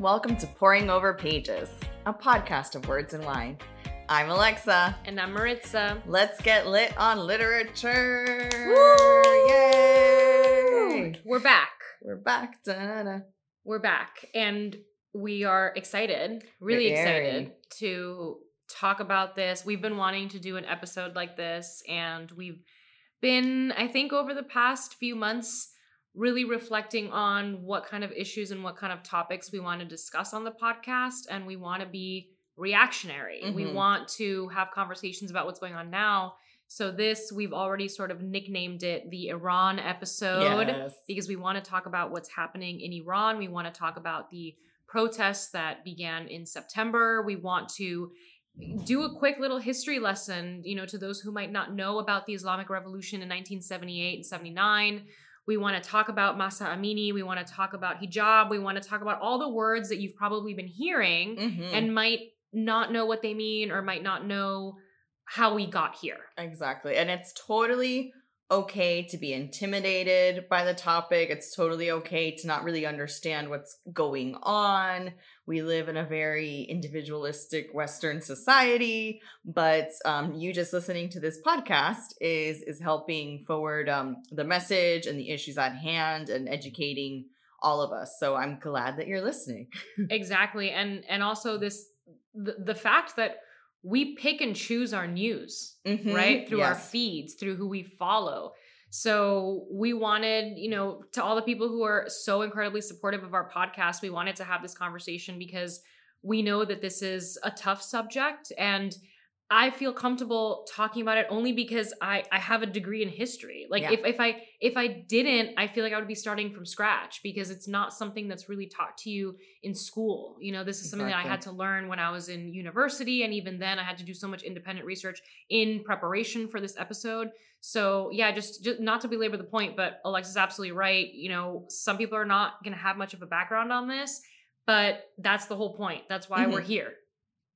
Welcome to Pouring Over Pages, a podcast of words and wine. I'm Alexa. And I'm Maritza. Let's get lit on literature. Woo! Yay! We're back. We're back. Da-da-da. We're back. And we are excited, really Very. excited to talk about this. We've been wanting to do an episode like this, and we've been, I think, over the past few months, really reflecting on what kind of issues and what kind of topics we want to discuss on the podcast. And we want to be reactionary. We Mhm. want to have conversations about what's going on now. So, this, we've already sort of nicknamed it the Iran episode Yes. because we want to talk about what's happening in Iran. We want to talk about the protests that began in September. We want to do a quick little history lesson, you know, to those who might not know about the Islamic Revolution in 1978 and 79. We want to talk about Mahsa Amini. We want to talk about hijab. We want to talk about all the words that you've probably been hearing Mhm. and might not know what they mean or might not know how we got here. Exactly. And it's totally okay to be intimidated by the topic. It's totally okay to not really understand what's going on. We live in a very individualistic Western society, but um, you just listening to this podcast is is helping forward um, the message and the issues at hand and educating all of us. So I'm glad that you're listening. exactly and and also this the, the fact that we pick and choose our news Mhm. right? Through our feeds through who we follow. So we wanted you know to all the people who are so incredibly supportive of our podcast we wanted to have this conversation because we know that this is a tough subject and I feel comfortable talking about it only because I I have a degree in history. Like Yeah. if if I if I didn't, I feel like I would be starting from scratch because it's not something that's really taught to you in school. You know, this is something that I had to learn when I was in university and even then I had to do so much independent research in preparation for this episode. So, yeah, just just not to belabor the point, but Alexa's absolutely right. You know, some people are not going to have much of a background on this, but that's the whole point. That's why we're Mhm. here.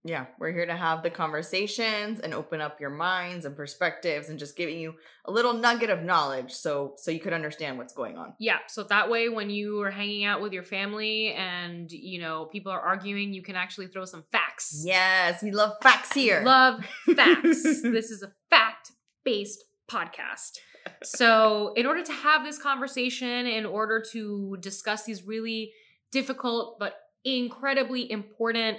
Yeah, we're here to have the conversations and open up your minds and perspectives and just giving you a little nugget of knowledge so so you could understand what's going on. Yeah, so that way when you are hanging out with your family and you know people are arguing, you can actually throw some facts. Yes, we love facts here. Love facts. this is a fact-based podcast. So, in order to have this conversation, in order to discuss these really difficult but incredibly important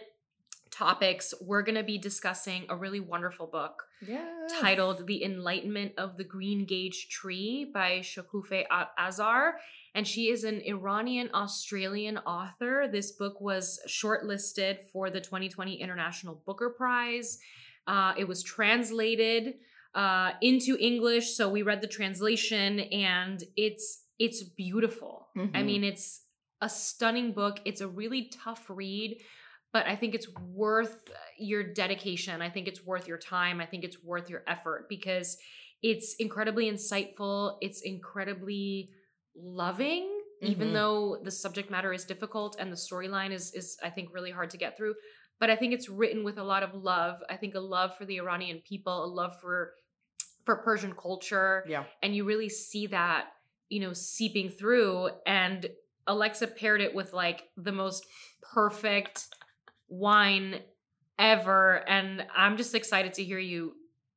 topics, we're going to be discussing a really wonderful book yes. titled The Enlightenment of the Green Gage Tree by Shokoofeh Azar. And she is an Iranian Australian author. This book was shortlisted for the 2020 International Booker Prize. Uh, it was translated uh, into English, so we read the translation, and it's it's beautiful. I Mhm. mean, it's a stunning book. It's a really tough read, but I think it's worth your dedication. I think it's worth your time. I think it's worth your effort because it's incredibly insightful. It's incredibly loving, even Mhm. though the subject matter is difficult and the storyline is is I think really hard to get through. But I think it's written with a lot of love. I think a love for the Iranian people, a love for for Persian culture, Yeah. and you really see that you know seeping through and alexa paired it with like the most perfect wine ever and i'm just excited to hear you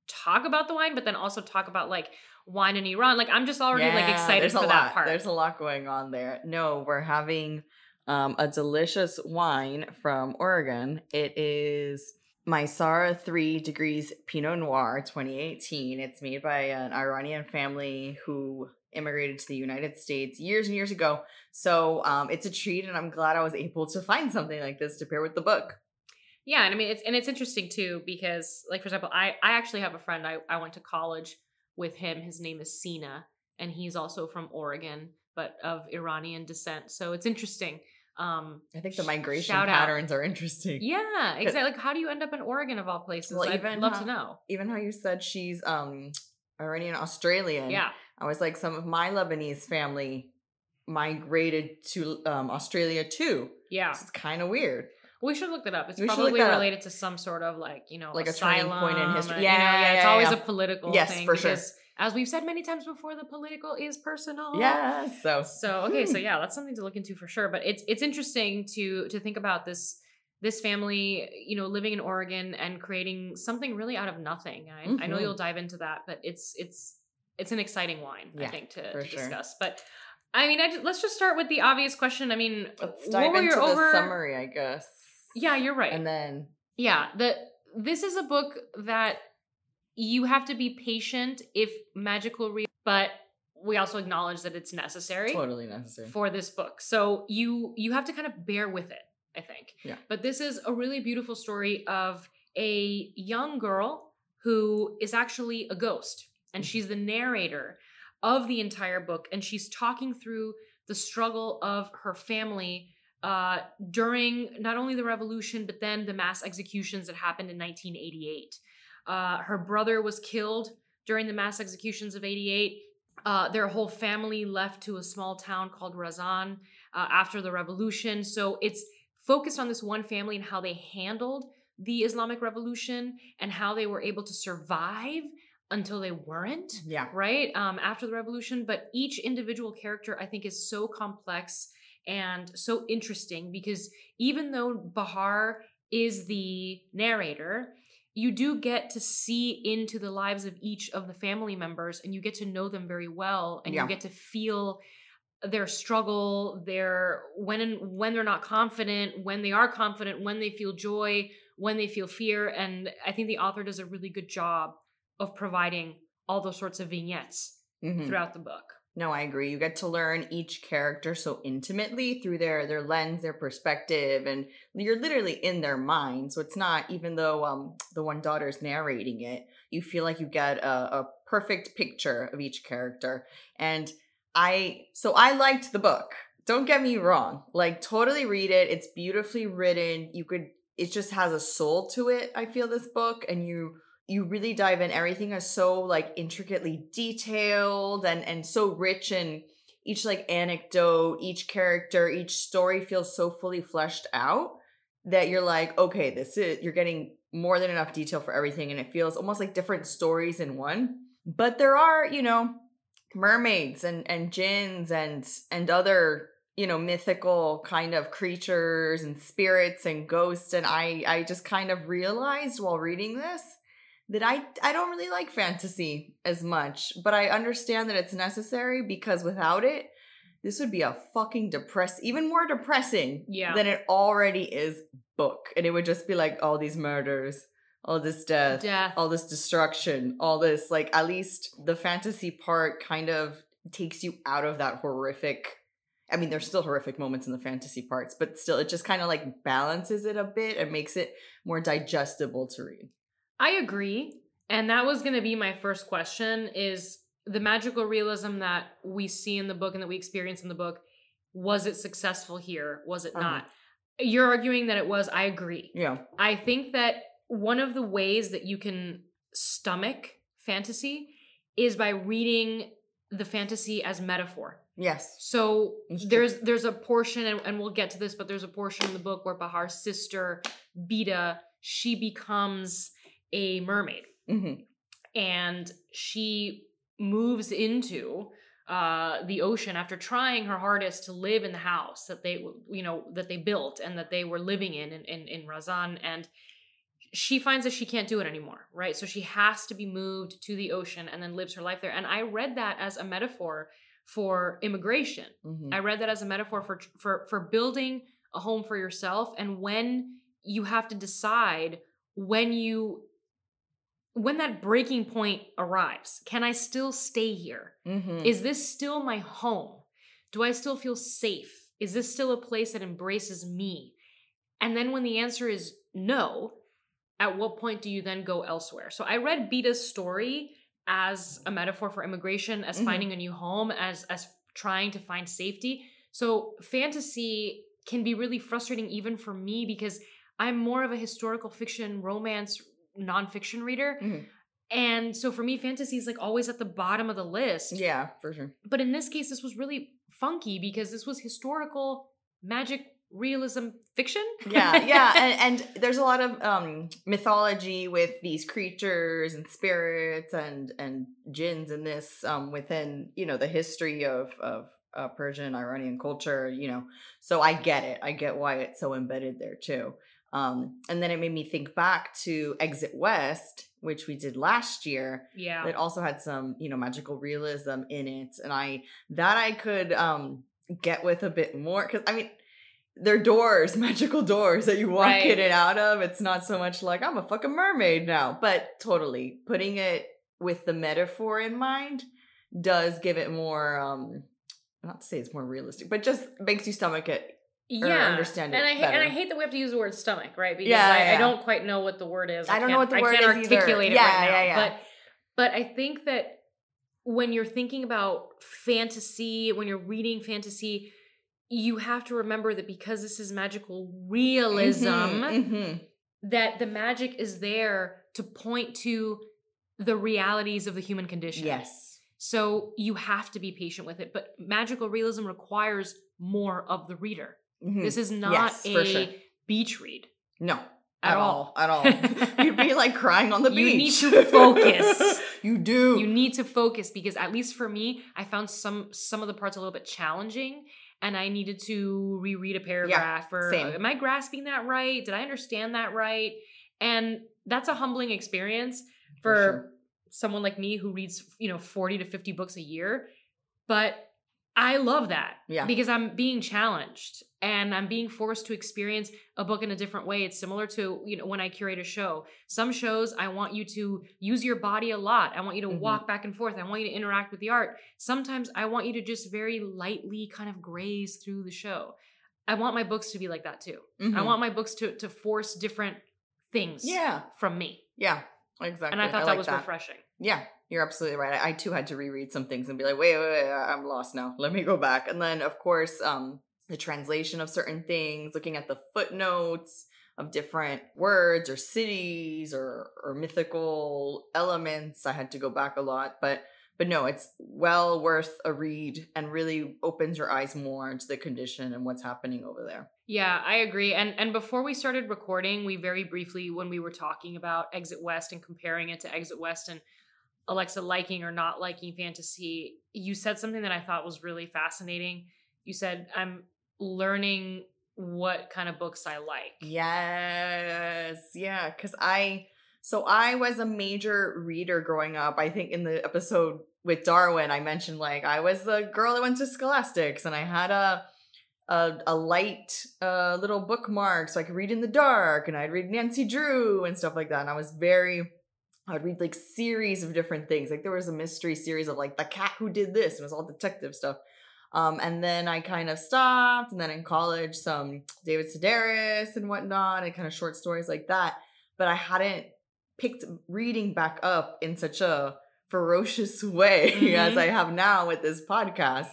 talk about the wine but then also talk about like wine in iran like i'm just already like excited for that lot. part There's a lot going on there. No, we're having um, a delicious wine from Oregon. It is Maysara 3 Degrees Pinot Noir 2018. It's made by an Iranian family who immigrated to the United States years and years ago. So um, it's a treat, and I'm glad I was able to find something like this to pair with the book. yeah and i mean it's and it's interesting too because like for example i i actually have a friend i, I went to college with him his name is sina and he's also from oregon but of iranian descent so it's interesting um I think the migration shout out. patterns are interesting. Yeah, exactly. Like, how do you end up in Oregon of all places? Well, I'd even love how- to know. Even how you said she's um, Iranian Australian. Yeah, I was like, some of my Lebanese family migrated to um, Australia too. yeah. It's kind of weird. We should look that up. It's We probably that up. related to some sort of like you know Like a turning point in history. Yeah, you know, yeah, It's always yeah. a political Yes, thing for sure. as we've said many times before, the political is personal. Yeah. So So okay, so Hmm. yeah, that's something to look into for sure. But it's it's interesting to to think about this this family, you know, living in Oregon and creating something really out of nothing. I, I know Mhm. you'll dive into that, but it's it's it's an exciting wine, I think, to, to sure. discuss. But I mean, I just, let's just start with the obvious question. I mean, let's dive into the over? summary, I guess. Yeah, you're right. And then Yeah, the this is a book that you have to be patient if magical read, but we also acknowledge that it's necessary totally necessary. for this book. So you you have to kind of bear with it, I think. Yeah. But this is a really beautiful story of a young girl who is actually a ghost and she's the narrator of the entire book and she's talking through the struggle of her family uh, during not only the revolution but then the mass executions that happened in 1988 uh, her brother was killed during the mass executions of 88 uh, their whole family left to a small town called razan uh, after the revolution. So it's focused on this one family and how they handled the islamic revolution and how they were able to survive until they weren't Yeah. right um, after the revolution but each individual character i think is so complex and so interesting because even though bahar is the narrator you do get to see into the lives of each of the family members and you get to know them very well and Yeah. you get to feel their struggle their when and when they're not confident when they are confident when they feel joy when they feel fear and i think the author does a really good job of providing all those sorts of vignettes Mhm. throughout the book No, I agree. You get to learn each character so intimately through their their lens, their perspective, and you're literally in their mind. So it's not even though um the one daughter's narrating it, you feel like you get a, a perfect picture of each character. And I so I liked the book. Don't get me wrong. Like totally read it. It's beautifully written. You could it just has a soul to it. I feel this book and you you really dive in everything is so like intricately detailed and and so rich and each like anecdote each character each story feels so fully fleshed out that you're like okay this is you're getting more than enough detail for everything and it feels almost like different stories in one. But there are you know mermaids and and jinns and and other you know mythical kind of creatures and spirits and ghosts and i i just kind of realized while reading this that I I don't really like fantasy as much, but I understand that it's necessary because without it, this would be a fucking depress even more depressing Yeah. than it already is book. And it would just be like all these murders, all this death, Death. all this destruction, all this like at least the fantasy part kind of takes you out of that horrific I mean, there's still horrific moments in the fantasy parts, but still, it just kind of like balances it a bit and makes it more digestible to read. I agree. And that was going to be my first question is the magical realism that we see in the book and that we experience in the book, was it successful here? Was it Uh-huh. not? You're arguing that it was. I agree. Yeah. I think that one of the ways that you can stomach fantasy is by reading the fantasy as metaphor. Yes. So there's there's a portion, and, and we'll get to this, but there's a portion in the book where Bahar's sister Beeta she becomes a mermaid, hmm and she moves into uh, the ocean after trying her hardest to live in the house that they you know that they built and that they were living in in in, in Razan. And she finds that she can't do it anymore right? So she has to be moved to the ocean and then lives her life there. And i read that as a metaphor for immigration. Hmm I read that as a metaphor for for for building a home for yourself and when you have to decide when you when that breaking point arrives. Can I still stay here? hmm Is this still my home? Do I still feel safe? Is this still a place that embraces me? And then when the answer is no, at what point do you then go elsewhere? So I read Beeta's story as a metaphor for immigration, as Mhm. finding a new home, as as trying to find safety. So fantasy can be really frustrating even for me because I'm more of a historical fiction, romance, nonfiction reader. Mhm. And so for me, fantasy is like always at the bottom of the list. Yeah, for sure. But in this case, this was really funky because this was historical magic realism fiction. yeah, yeah, and, and there's a lot of um mythology with these creatures and spirits and and jinns in this um within you know the history of of uh, Persian Iranian culture. You know, so I get it. I get why it's so embedded there too. Um, and then it made me think back to Exit West, which we did last year. yeah. It also had some, you know, magical realism in it, and I that I could um get with a bit more because I mean. They're doors, magical doors that you walk Right. in and out of. It's not so much like I'm a fucking mermaid now, but totally putting it with the metaphor in mind does give it more um not to say it's more realistic, but just makes you stomach it. Yeah. understand it and I hate, and I hate that we have to use the word stomach, right? Because Yeah, I, I don't quite know what the word is. I don't know what the word I can't is either. it Yeah, right now. yeah, yeah. But but I think that when you're thinking about fantasy, when you're reading fantasy, you have to remember that because this is magical realism, Mhm, mhm. that the magic is there to point to the realities of the human condition. Yes. So you have to be patient with it. But magical realism requires more of the reader. Mhm. This is not Yes, a sure. beach read. No. At all. At all. You'd be like crying on the beach. You need to focus. you do. You need to focus because at least for me, I found some some of the parts a little bit challenging and I needed to reread a paragraph or same. am I grasping that right? Did I understand that right? And that's a humbling experience for, For sure. someone like me who reads, you know, 40 to 50 books a year. But I love that Yeah. because I'm being challenged and I'm being forced to experience a book in a different way. It's similar to, you know, when I curate a show. Some shows I want you to use your body a lot. I want you to Mhm. walk back and forth. I want you to interact with the art. Sometimes I want you to just very lightly kind of graze through the show. I want my books to be like that too. I Mhm. want my books to to force different things Yeah. from me. Yeah. Exactly. And I thought that like was refreshing. Yeah, you're absolutely right. I, I too had to reread some things and be like, wait, wait, wait, I'm lost now. Let me go back. And then, of course, um, the translation of certain things, looking at the footnotes of different words or cities or or mythical elements. I had to go back a lot, but but no, it's well worth a read and really opens your eyes more into the condition and what's happening over there. Yeah, I agree. And and before we started recording, we very briefly when we were talking about Exit West and comparing it to Exit West and Alexa liking or not liking fantasy, you said something that I thought was really fascinating. You said I'm learning what kind of books I like. Yes, yeah, because I so I was a major reader growing up. I think in the episode with Darwin, I mentioned like I was the girl that went to Scholastics, and I had a a, a light uh, little bookmark so I could read in the dark, and I'd read Nancy Drew and stuff like that. And I was very I'd read like series of different things. Like there was a mystery series of like the cat who did this, and it was all detective stuff. Um, and then I kind of stopped, and then in college, some David Sedaris and whatnot, and kind of short stories like that. But I hadn't picked reading back up in such a ferocious way as Mhm. I have now with this podcast,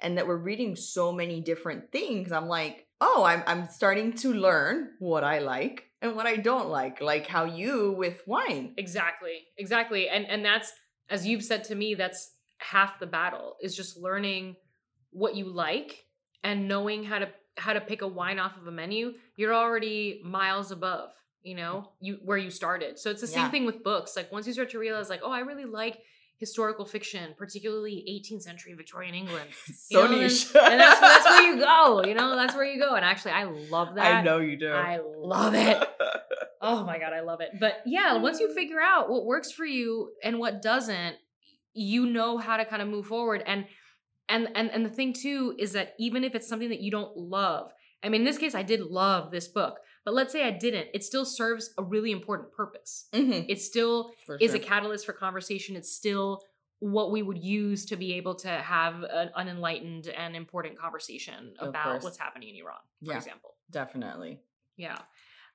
and that we're reading so many different things. I'm like, oh, I'm I'm starting to learn what I like and what I don't like, like how you with wine. Exactly. Exactly. And and that's as you've said to me, that's half the battle is just learning what you like and knowing how to how to pick a wine off of a menu. You're already miles above, you know, you where you started. So it's the same thing with books. Like once you start to realize like, oh, I really like historical fiction, particularly 18th century Victorian England. So You know, niche. and that's that's where you go, you know, that's where you go. And actually I love that. I know you do. I love it. Oh my god, I love it. But yeah, once you figure out what works for you and what doesn't, you know how to kind of move forward. And and and and the thing too is that even if it's something that you don't love, I mean, in this case, I did love this book, but let's say I didn't, it still serves a really important purpose. Mhm, It still for is sure. a catalyst for conversation. It's still what we would use to be able to have an unenlightened and important conversation about what's happening in Iran, for Yeah. example. Definitely. Yeah.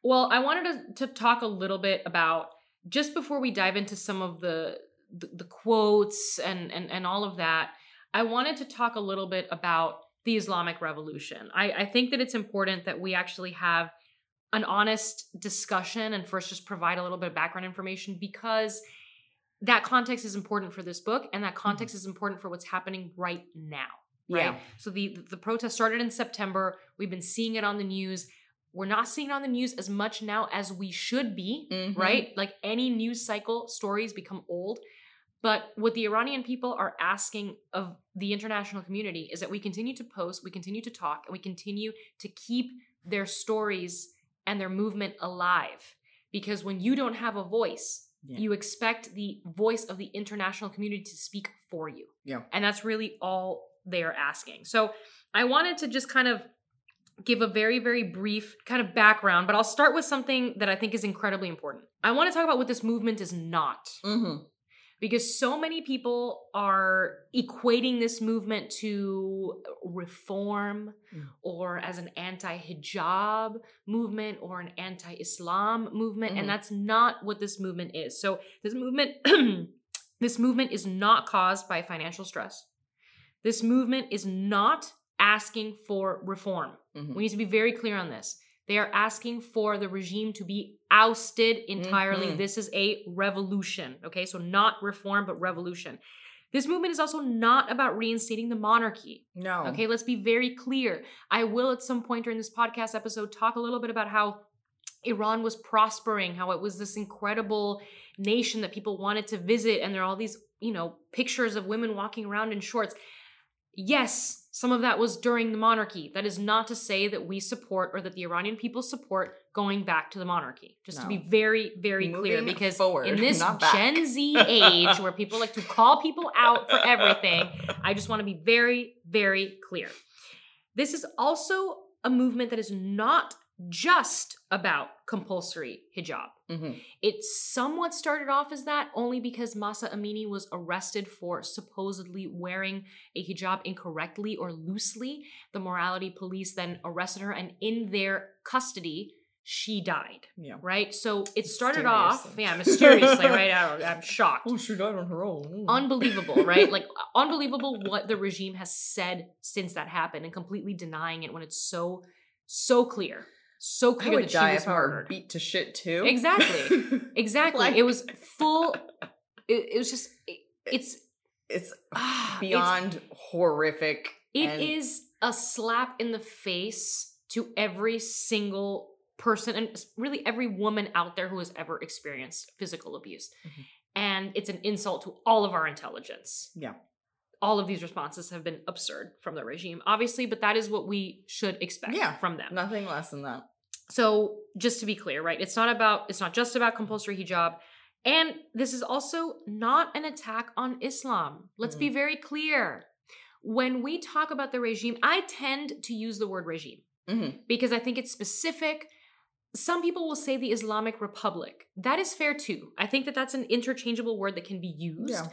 Well, I wanted to, to talk a little bit about just before we dive into some of the the, the quotes and, and and all of that. I wanted to talk a little bit about the Islamic Revolution. I, I think that it's important that we actually have an honest discussion and first just provide a little bit of background information because that context is important for this book and that context is important for what's happening right now. right? Yeah. So the the protest started in September. We've been seeing it on the news. We're not seeing it on the news as much now as we should be, Mhm. right? Like any news cycle, stories become old. But what the Iranian people are asking of the international community is that we continue to post, we continue to talk, and we continue to keep their stories and their movement alive. Because when you don't have a voice, Yeah. you expect the voice of the international community to speak for you. Yeah. And that's really all they are asking. So I wanted to just kind of give a very, very brief kind of background, but I'll start with something that I think is incredibly important. I want to talk about what this movement is not Mm-hmm. Because so many people are equating this movement to reform Mm. or as an anti-hijab movement or an anti-islam movement Mhm. and that's not what this movement is so this movement this movement is not caused by financial stress this movement is not asking for reform Mhm. we need to be very clear on this. They are asking for the regime to be ousted entirely. Mhm. This is a revolution. Okay, so not reform, but revolution. This movement is also not about reinstating the monarchy. No. Okay, let's be very clear. I will at some point during this podcast episode talk a little bit about how Iran was prospering, how it was this incredible nation that people wanted to visit, and there are all these, you know, pictures of women walking around in shorts. Yes, some of that was during the monarchy. That is not to say that we support or that the Iranian people support going back to the monarchy. Just to be very, very clear, because forward, in this. Gen Z age where people like to call people out for everything, I just want to be very, very clear. This is also a movement that is not just about compulsory hijab. Mhm. It somewhat started off as that only because Mahsa Amini was arrested for supposedly wearing a hijab incorrectly or loosely. The morality police then arrested her, and in their custody, she died. Yeah. Right? So it started off, yeah, mysteriously, right? I, am shocked Oh, she died on her own. unbelievable, right? Like unbelievable what the regime has said since that happened and completely denying it when it's so so clear. So clear that she was murdered. beat to shit too. Exactly. Exactly. Like- it was full it, it was just it, it's It's it's- beyond horrific. It is a slap in the face to every single person and really every woman out there who has ever experienced physical abuse. Mhm. And it's an insult to all of our intelligence. Yeah. All of these responses have been absurd from the regime, obviously, but that is what we should expect Yeah. from them. Nothing less than that. So, just to be clear, right? It's not about it's not just about compulsory hijab. And this is also not an attack on Islam. Let's be very clear. When we talk about the regime, I tend to use the word regime Mhm. because I think it's specific. Some people will say the Islamic Republic. That is fair too. I think that that's an interchangeable word that can be used. Yeah.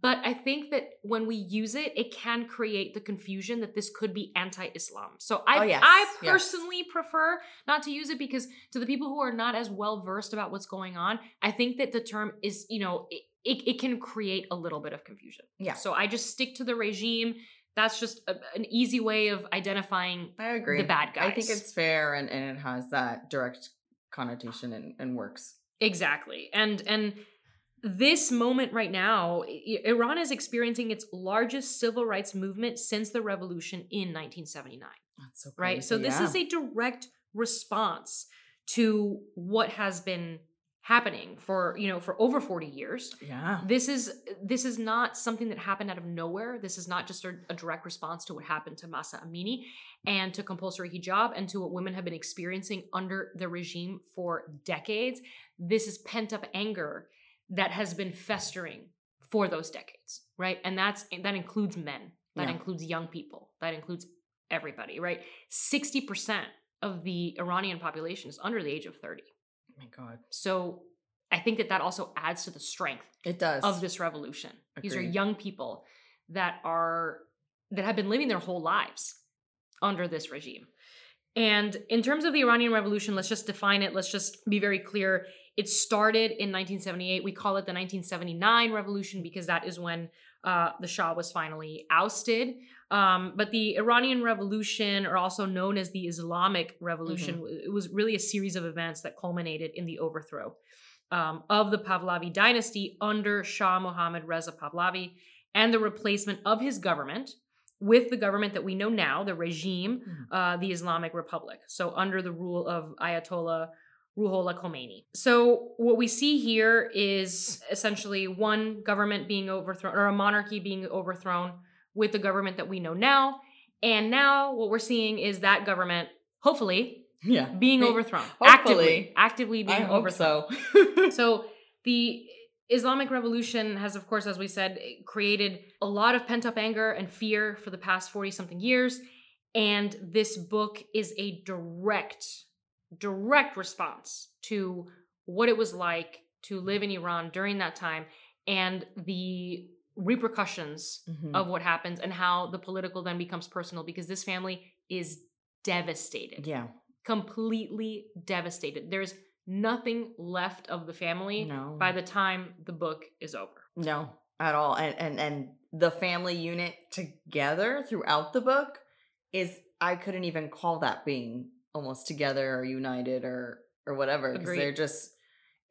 But I think that when we use it, it can create the confusion that this could be anti-Islam. So I, Oh, yes, I yes. personally prefer not to use it because to the people who are not as well versed about what's going on, I think that the term is, you know, it, it, it can create a little bit of confusion. Yeah. So I just stick to the regime. That's just a, an easy way of identifying I agree. the bad guys. I think it's fair and, and it has that direct connotation and, and works. Exactly. And and this moment right now, Iran is experiencing its largest civil rights movement since the revolution in 1979. That's so Right? So this yeah. is a direct response to what has been happening for, you know, for over 40 years. yeah. This is this is not something that happened out of nowhere. This is not just a, a direct response to what happened to Mahsa Amini and to compulsory hijab and to what women have been experiencing under the regime for decades. This is pent up anger that has been festering for those decades, right? And that's that includes men. That Yeah. includes young people. That includes everybody, right? 60% of the Iranian population is under the age of 30. Oh my God. So I think that that also adds to the strength It does. of this revolution. These are young people that are that have been living their whole lives under this regime. And in terms of the Iranian Revolution, let's just define it. Let's just be very clear. It started in 1978. We call it the 1979 revolution because that is when uh, the Shah was finally ousted. Um, but the Iranian Revolution, or also known as the Islamic Revolution, it was really a series of events that culminated in the overthrow um, of the Pahlavi dynasty under Shah Mohammad Reza Pahlavi and the replacement of his government with the government that we know now, the regime, Mhm. uh, the Islamic Republic. So under the rule of Ayatollah Ruhollah Khomeini. So what we see here is essentially one government being overthrown or a monarchy being overthrown with the government that we know now. And now what we're seeing is that government, hopefully, Yeah. being overthrown. hopefully. Actively, actively being I overthrown. so. So the Islamic Revolution has, of course, as we said, created a lot of pent up anger and fear for the past 40 something years. And this book is a direct, direct response to what it was like to live in Iran during that time and the repercussions Mhm. of what happens and how the political then becomes personal because this family is devastated yeah. completely devastated. There's nothing left of the family No. by the time the book is over. No, at all. And and and the family unit together throughout the book is I couldn't even call that being almost together or united or or whatever because they're just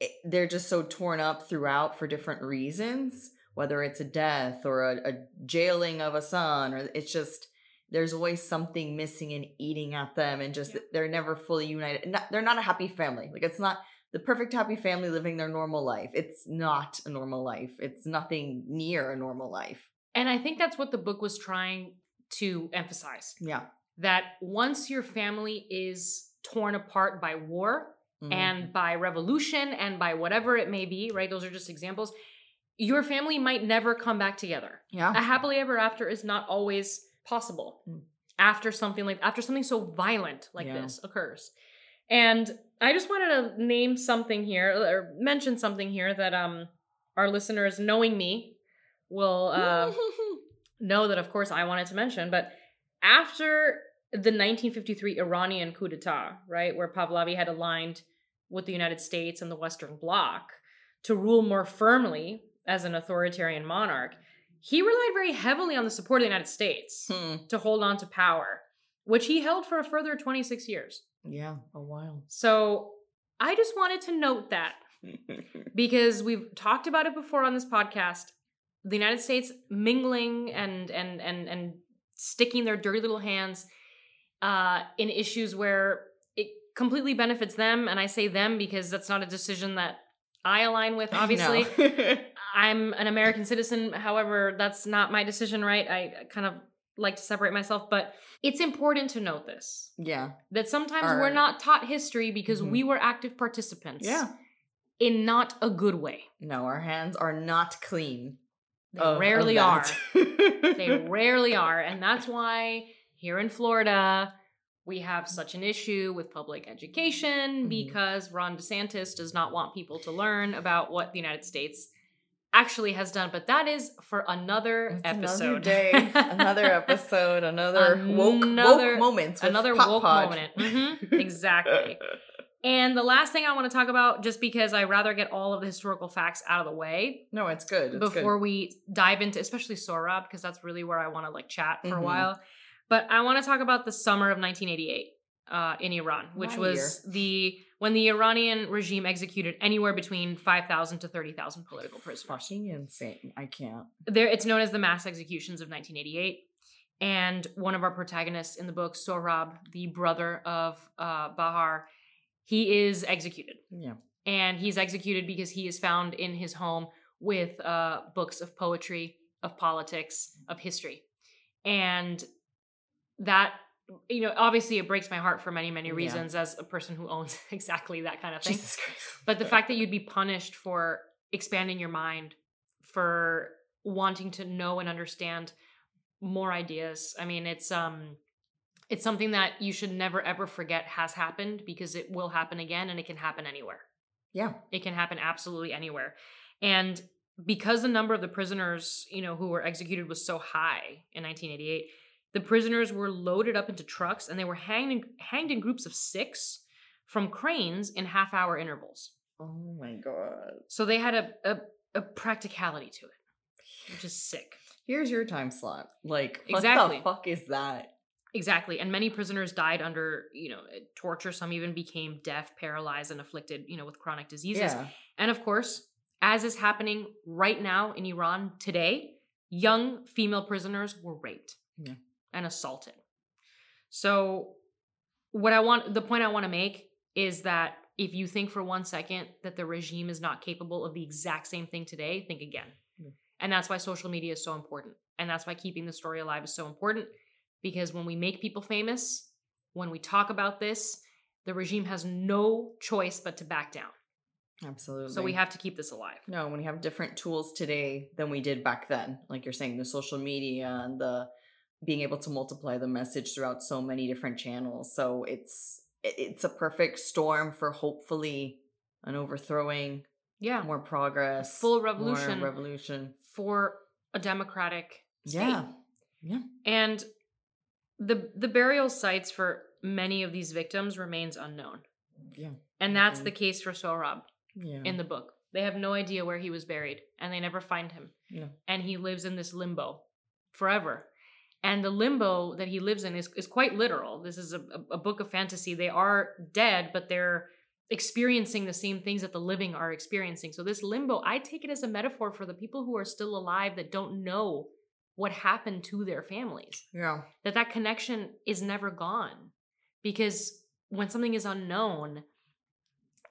eh, they're just so torn up throughout for different reasons whether it's a death or a, a jailing of a son or it's just there's always something missing and eating at them and just Yeah. they're never fully united not, they're not a happy family like it's not the perfect happy family living their normal life. It's not a normal life. It's nothing near a normal life. And I think that's what the book was trying to emphasize Yeah. That once your family is torn apart by war Mhm. and by revolution and by whatever it may be, right? Those are just examples. Your family might never come back together. yeah. a happily ever after is not always possible Mm. after something like after something so violent like Yeah. this occurs and i just wanted to name something here or mention something here that um our listeners knowing me will uh, know that of course i wanted to mention but after the 1953 iranian coup d'etat right where pahlavi had aligned with the united states and the western bloc to rule more firmly as an authoritarian monarch he relied very heavily on the support of the united states Hmm. to hold on to power which he held for a further 26 years yeah, a while. so i just wanted to note that because we've talked about it before on this podcast the united states mingling and and and and sticking their dirty little hands uh in issues where it completely benefits them and i say them because that's not a decision that i align with obviously No. i'm an american citizen however that's not my decision right i kind of like to separate myself but it's important to note this yeah. that sometimes Our- we're not taught history because Mhm. we were active participants Yeah. in not a good way. No, our hands are not clean. They of- of rarely are. They rarely are. And that's why here in Florida, we have such an issue with public education Mhm. because Ron DeSantis does not want people to learn about what the United States actually has done. But that is for another It's episode. Another day, another episode, another woke, Another- woke moments. with another Pop woke Pod. moment. Mhm, exactly. And the last thing I want to talk about, just because I rather get all of the historical facts out of the way, no, it's good. It's before we dive into especially Sohrab because that's really where I want to like chat for a Mhm. while. But I want to talk about the summer of 1988 uh, in Iran, which My was the when the Iranian regime executed anywhere between 5,000 to 30,000 political good. prisoners. Fucking insane. I can't. There, it's known as the mass executions of 1988. And one of our protagonists in the book, Sohrab, the brother of uh, Bahar, he is executed Yeah. and he's executed because he is found in his home with uh, books of poetry, of politics, of history, and that you know obviously it breaks my heart for many many Yeah. reasons as a person who owns exactly that kind of thing. Jesus Christ. But the fact that you'd be punished for expanding your mind, for wanting to know and understand more ideas. I mean, it's um it's something that you should never ever forget has happened because it will happen again and it can happen anywhere. Yeah. It can happen absolutely anywhere. And because the number of the prisoners, you know, who were executed was so high in 1988, the prisoners were loaded up into trucks and they were hanged in, hanged in groups of 6 from cranes in half-hour intervals. Oh my god. So they had a, a a practicality to it, which is sick. Here's your time slot. Like, what Exactly. the fuck is that? Exactly. And many prisoners died under, you know, eh, torture. Some even became deaf, paralyzed, and afflicted, you know, with chronic diseases. Yeah. And of course, as is happening right now in Iran today, young female prisoners were raped. Yeah. and assaulted. So, what I want, the point I want to make is that if you think for one second that the regime is not capable of the exact same thing today, think again. Yeah. And that's why social media is so important. And that's why keeping the story alive is so important because when we make people famous, when we talk about this, the regime has no choice but to back down. Absolutely. So we have to keep this alive. No, when we have different tools today than we did back then, like you're saying, the social media and the being able to multiply the message throughout so many different channels. So it's it's a perfect storm for hopefully an overthrowing, Yeah. more progress, full more revolution revolution. for a democratic state. Yeah, yeah, And the the burial sites for many of these victims remains unknown. yeah, And that's Mhm. the case for Sohrab yeah. in the book. They have no idea where he was buried and they never find him. And he lives in this limbo forever. And the limbo that he lives in is, is quite literal. This is a, a book of fantasy. They are dead, but they're experiencing the same things that the living are experiencing. So, this limbo, I take it as a metaphor for the people who are still alive that don't know what happened to their families yeah, that that connection is never gone because when something is unknown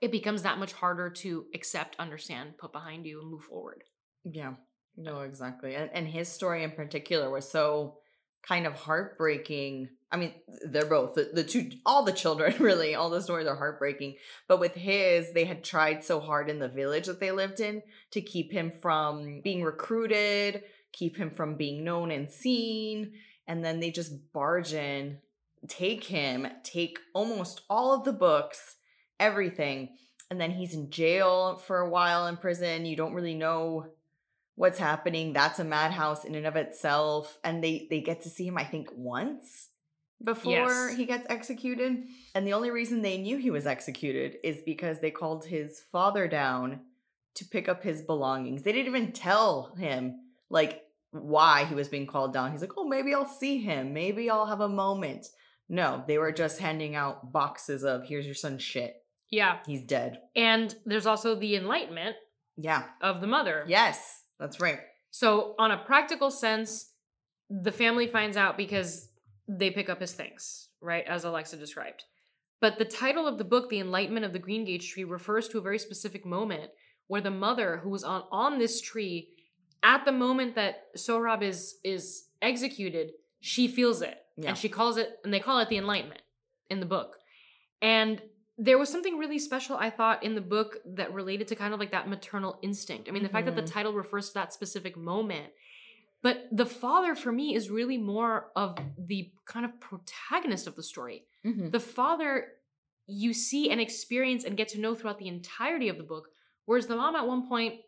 it becomes that much harder to accept understand put behind you and move forward yeah. No, exactly. And and his story in particular was so kind of heartbreaking. I mean, they're both the, the two all the children really, all the stories are heartbreaking. But with his, they had tried so hard in the village that they lived in to keep him from being recruited, keep him from being known and seen, and then they just barge in, take him, take almost all of the books, everything, and then he's in jail for a while in prison. You don't really know what's happening. That's a madhouse in and of itself. And they they get to see him, I think, once before Yes. he gets executed. And the only reason they knew he was executed is because they called his father down to pick up his belongings. They didn't even tell him like why he was being called down. He's like, "Oh, maybe I'll see him. Maybe I'll have a moment." No, they were just handing out boxes of, "Here's your son's shit. yeah He's dead." and there's also the enlightenment Yeah. of the mother Yes, that's right. so on a practical sense the family finds out because they pick up his things right as alexa described but the title of the book the enlightenment of the green gage tree refers to a very specific moment where the mother who was on on this tree at the moment that Sohrab is is executed, she feels it. Yeah. And she calls it and they call it the enlightenment in the book. And there was something really special I thought in the book that related to kind of like that maternal instinct. I mean, the fact that the Mhm. title refers to that specific moment. But the father for me is really more of the kind of protagonist of the story Mm-hmm. the father you see and experience and get to know throughout the entirety of the book whereas the mom at one point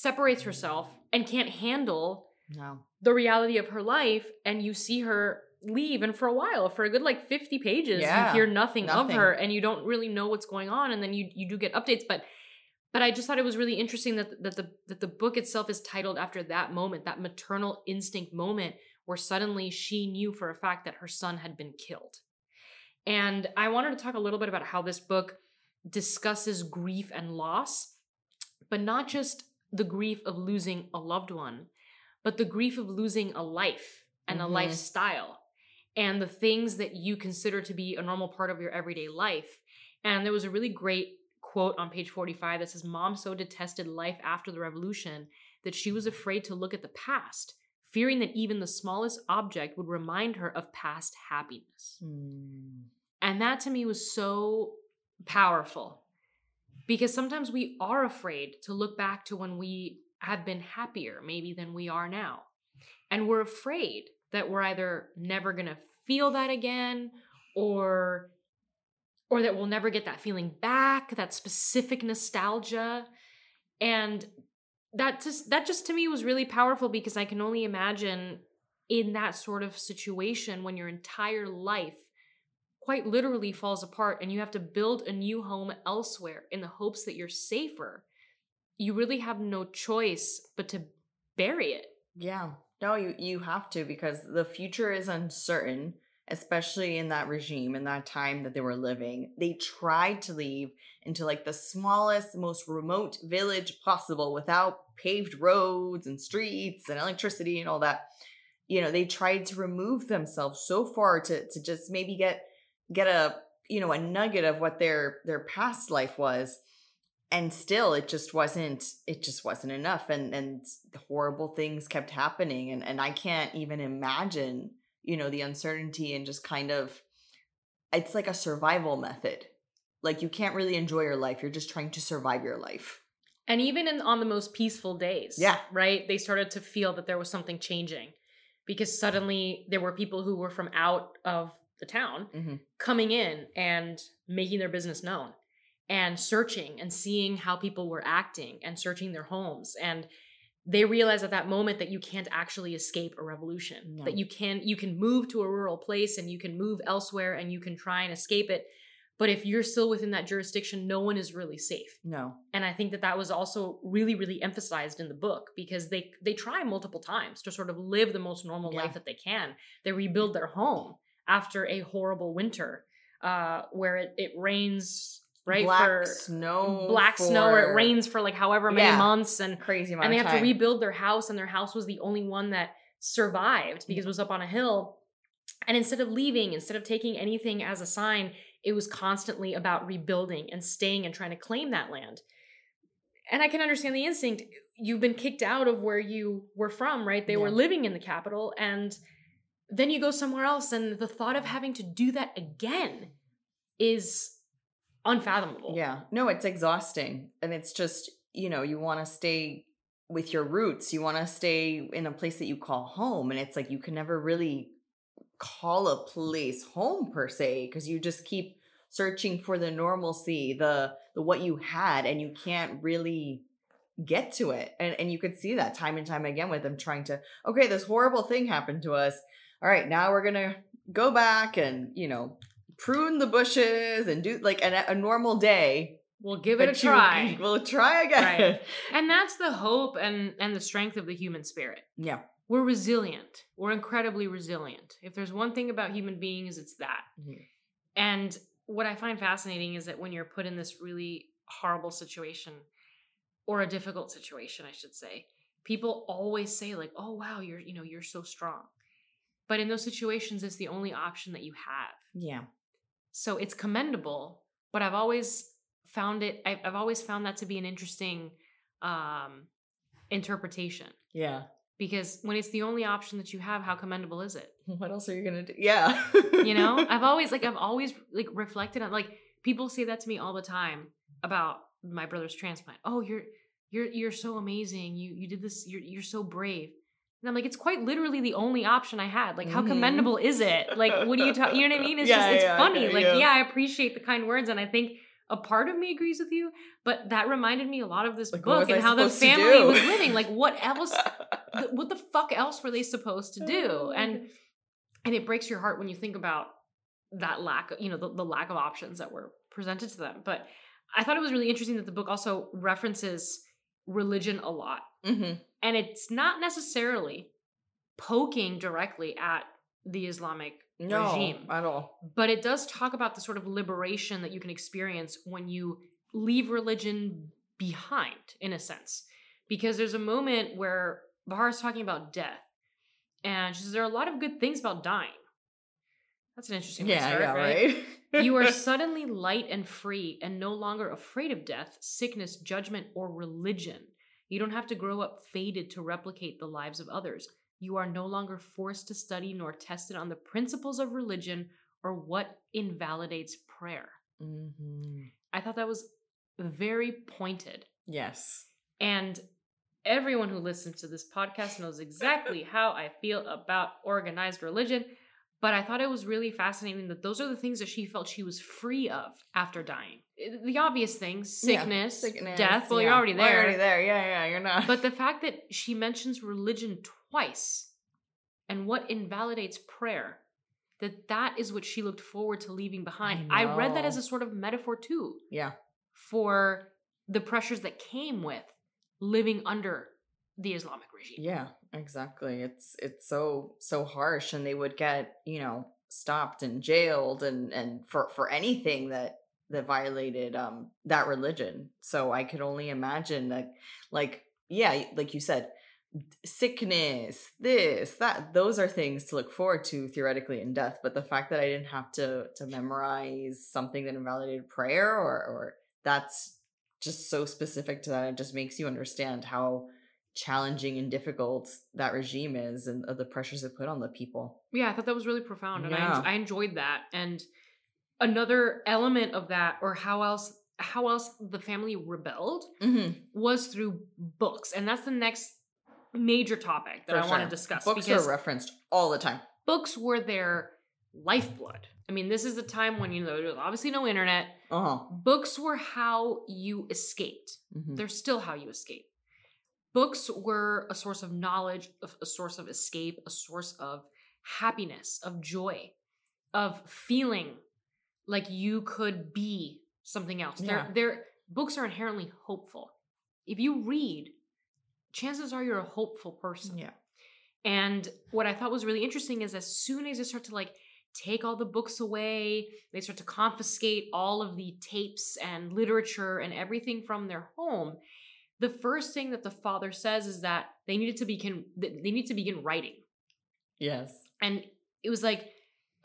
separates herself and can't handle No. the reality of her life and you see her leave and for a while for a good like 50 pages Yeah, you hear nothing, of her and you don't really know what's going on and then you you do get updates but but I just thought it was really interesting that that the that the book itself is titled after that moment that maternal instinct moment where suddenly she knew for a fact that her son had been killed. And I wanted to talk a little bit about how this book discusses grief and loss, but not just the grief of losing a loved one, but the grief of losing a life and a Mhm. lifestyle and the things that you consider to be a normal part of your everyday life. And there was a really great quote on page 45 that says Mom so detested life after the revolution that she was afraid to look at the past, fearing that even the smallest object would remind her of past happiness. Mm. And that to me was so powerful because sometimes we are afraid to look back to when we have been happier, maybe than we are now. And we're afraid that we're either never going to feel that again or or that we'll never get that feeling back, that specific nostalgia. And that just that just to me was really powerful because I can only imagine in that sort of situation when your entire life quite literally falls apart and you have to build a new home elsewhere in the hopes that you're safer, you really have no choice but to bury it. Yeah. No, you you have to because the future is uncertain, especially in that regime in that time that they were living. They tried to leave into like the smallest, most remote village possible without paved roads and streets and electricity and all that. you know they tried to remove themselves so far to to just maybe get get a you know a nugget of what their their past life was and still it just wasn't it just wasn't enough and and horrible things kept happening and and I can't even imagine you know the uncertainty and just kind of it's like a survival method like you can't really enjoy your life you're just trying to survive your life And even in, on the most peaceful days, Yeah. right? They started to feel that there was something changing because suddenly there were people who were from out of the town Mhm. coming in and making their business known and searching and seeing how people were acting and searching their homes and they realize at that moment that you can't actually escape a revolution No. that you can you can move to a rural place and you can move elsewhere and you can try and escape it but if you're still within that jurisdiction no one is really safe no and i think that that was also really really emphasized in the book because they they try multiple times to sort of live the most normal Yeah. life that they can they rebuild their home after a horrible winter uh where it, it rains right black for snow black snow or it rains for like however many Yeah. months and crazy and they have to rebuild their house and their house was the only one that survived because it was up on a hill. And instead of leaving instead of taking anything as a sign it was constantly about rebuilding and staying and trying to claim that land. And i can understand the instinct. You've been kicked out of where you were from right? They were living in the capital and then you go somewhere else and the thought of having to do that again is unfathomable Yeah. No, it's exhausting. And it's just, you know, you want to stay with your roots. You want to stay in a place that you call home. And it's like you can never really call a place home per se because you just keep searching for the normalcy, the the what you had, and you can't really get to it. And and you could see that time and time again with them trying to, okay, this horrible thing happened to us. All right, now we're gonna go back and, you know, prune the bushes and do like a, a normal day. we'll give it a but you- try We'll try again. Right. and that's the hope and and the strength of the human spirit Yeah. we're resilient we're incredibly resilient if there's one thing about human beings it's that Mhm. and what i find fascinating is that when you're put in this really horrible situation or a difficult situation i should say people always say like oh wow you're you know you're so strong but in those situations it's the only option that you have Yeah. so it's commendable but i've always found it i've, I've always found that to be an interesting um interpretation Yeah. because when it's the only option that you have how commendable is it What else are you gonna do? Yeah. you know i've always like i've always like reflected on like people say that to me all the time about my brother's transplant oh you're you're you're so amazing you you did this you're you're so brave and i'm like it's quite literally the only option i had. Like how Mhm. commendable is it? Like what do you talk you know what i mean? It's Yeah, just it's yeah, funny. okay, like yeah. yeah i appreciate the kind words and i think a part of me agrees with you but that reminded me a lot of this Like, book and I how the family was living. Like what else what the fuck else were they supposed to do? And and it breaks your heart when you think about that lack of you know the, the lack of options that were presented to them. But i thought it was really interesting that the book also references religion a lot hmm and it's not necessarily poking directly at the islamic No, regime at all. but it does talk about the sort of liberation that you can experience when you leave religion behind in a sense because there's a moment where Bahar is talking about death and she says there are a lot of good things about dying that's an interesting Yeah, start, yeah, right? right. you are suddenly light and free and no longer afraid of death, sickness, judgment, or religion. You don't have to grow up faded to replicate the lives of others. You are no longer forced to study nor tested on the principles of religion or what invalidates prayer. Mhm. I thought that was very pointed. Yes. And everyone who listens to this podcast knows exactly how I feel about organized religion. But I thought it was really fascinating that those are the things that she felt she was free of after dying. The obvious things Yeah, sickness, Sickness, death. Well, you're already there. you're already there. Yeah, yeah, you're not. But the fact that she mentions religion twice and what invalidates prayer, that that is what she looked forward to leaving behind. I, read that as a sort of metaphor too yeah. for the pressures that came with living under the Islamic regime. Yeah, exactly. It's it's so so harsh and they would get, you know, stopped and jailed and and for for anything that that violated um that religion. So I could only imagine that like yeah, like you said, sickness, this, that, those are things to look forward to theoretically in death. But the fact that I didn't have to to memorize something that invalidated prayer or or that's just so specific to that, it just makes you understand how challenging and difficult that regime is and the pressures it put on the people. Yeah, I thought that was really profound, and Yeah. I, I enjoyed that. And another element of that, or how else how else the family rebelled, Mm-hmm. was through books, and that's the next major topic that I want to discuss Books are referenced all the time. books were their lifeblood. I mean, this is a time when you know there's obviously no internet. Uh huh. Books were how you escaped. Mm-hmm. They're still how you escape. Books were a source of knowledge, a source of escape, a source of happiness, of joy, of feeling like you could be something else. Yeah. They're, they're books are inherently hopeful. If you read, chances are you're a hopeful person. Yeah. And what I thought was really interesting is as soon as they start to like take all the books away, they start to confiscate all of the tapes and literature and everything from their home. The first thing that the father says is that they needed to begin they need to begin writing. Yes. And it was like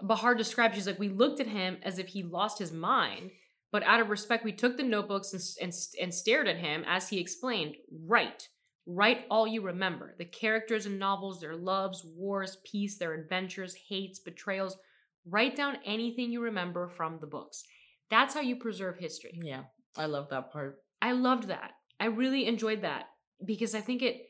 Bahar described, she's like, we looked at him as if he lost his mind, but out of respect, we took the notebooks and, and, and stared at him as he explained, write. Write all you remember the characters in novels, their loves, wars, peace, their adventures, hates, betrayals. Write down anything you remember from the books. That's how you preserve history. Yeah. I love that part. I loved that. I really enjoyed that because I think it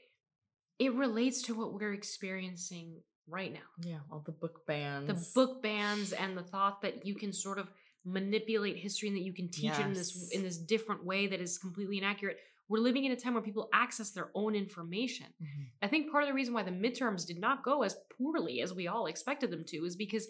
it relates to what we're experiencing right now Yeah. All the book bans. the book bans and the thought that you can sort of manipulate history and that you can teach it in this in this different way that is completely inaccurate. We're living in a time where people access their own information. Mhm. I think part of the reason why the midterms did not go as poorly as we all expected them to is because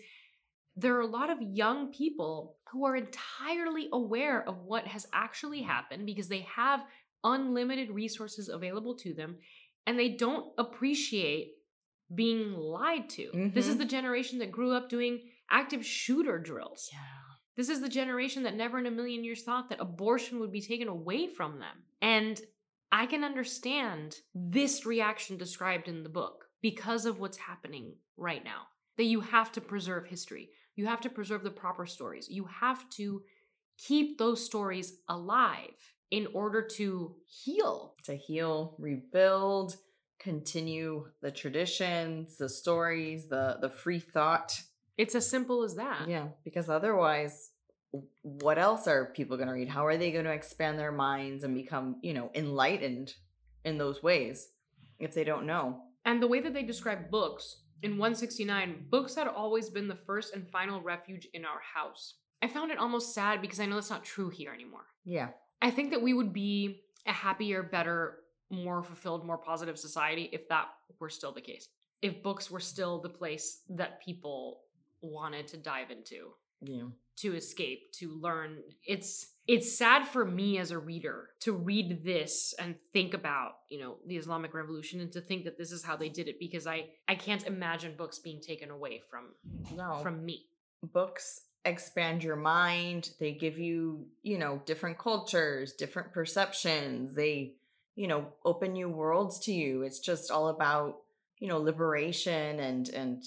there are a lot of young people who are entirely aware of what has actually happened because they have unlimited resources available to them and they don't appreciate being lied to. This is Mhm. the generation that grew up doing active shooter drills. Yeah. This is the generation that never in a million years thought that abortion would be taken away from them. And I can understand this reaction described in the book because of what's happening right now. That you have to preserve history, you have to preserve the proper stories, you have to keep those stories alive in order to heal. To heal, rebuild, continue the traditions, the stories, the the free thought. It's as simple as that. Yeah, because otherwise, what else are people going to read? How are they going to expand their minds and become, you know, enlightened in those ways if they don't know? And the way that they describe books in 169, books had always been the first and final refuge in our house. I found it almost sad because I know that's not true here anymore. Yeah. I think that we would be a happier, better, more fulfilled, more positive society if that were still the case. If books were still the place that people wanted to dive into Yeah. to escape to learn it's it's sad for me as a reader to read this and think about you know the islamic revolution and to think that this is how they did it because i i can't imagine books being taken away from No. from me books expand your mind they give you you know different cultures different perceptions they you know open new worlds to you. It's just all about you know liberation and and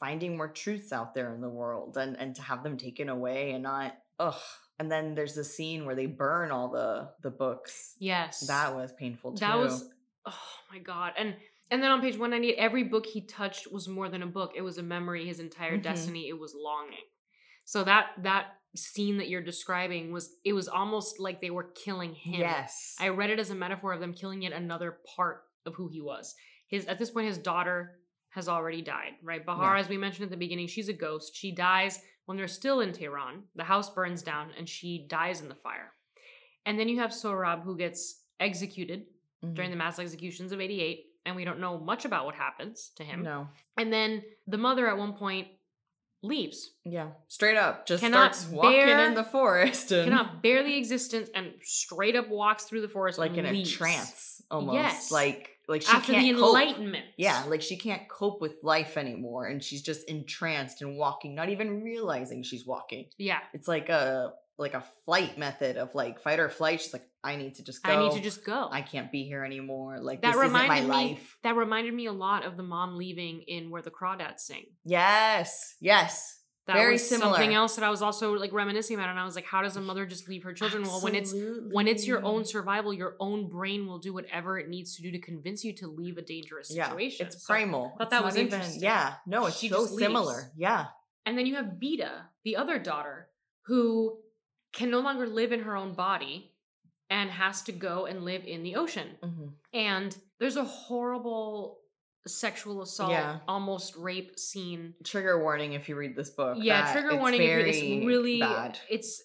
finding more truths out there in the world and and to have them taken away and not ugh. And then there's the scene where they burn all the the books. Yes. That was painful too that was oh my god. And and then on page 198 every book he touched was more than a book. It was a memory his entire Mhm. destiny. It was longing so that that scene that you're describing was it was almost like they were killing him yes I read it as a metaphor of them killing yet another part of who he was. His at this point, his daughter has already died, right? Bahar, Yeah. as we mentioned at the beginning, she's a ghost. She dies when they're still in Tehran. The house burns down and she dies in the fire. And then you have Sohrab who gets executed Mhm. during the mass executions of 88, and we don't know much about what happens to him. no And then the mother at one point leaves. yeah straight up just Cannot starts walking bear- in the forest and Cannot bear the existence and straight up walks through the forest like in and a trance almost Yes. like like she after can't the cope. enlightenment. yeah like she can't cope with life anymore and she's just entranced and walking not even realizing she's walking Yeah. it's like a like a flight method of like fight or flight. She's like, I need to just go. I need to just go. I can't be here anymore. Like that this isn't my reminded me. life. That reminded me a lot of the mom leaving in Where the Crawdads Sing. Yes. Yes. That Very was similar. something else that I was also like reminiscing about, and I was like, how does a mother just leave her children? Well, when it's when it's your own survival, your own brain will do whatever it needs to do to convince you to leave a dangerous yeah, situation. it's So- primal. thought that was even- interesting. Yeah. No, it's She so leaves. similar. Yeah. And then you have Beeta, the other daughter, who can no longer live in her own body and has to go and live in the ocean. Mhm. And there's a horrible sexual assault, Yeah. almost rape scene. Trigger warning if you read this book. Yeah, trigger warning. If you, read this really, bad. it's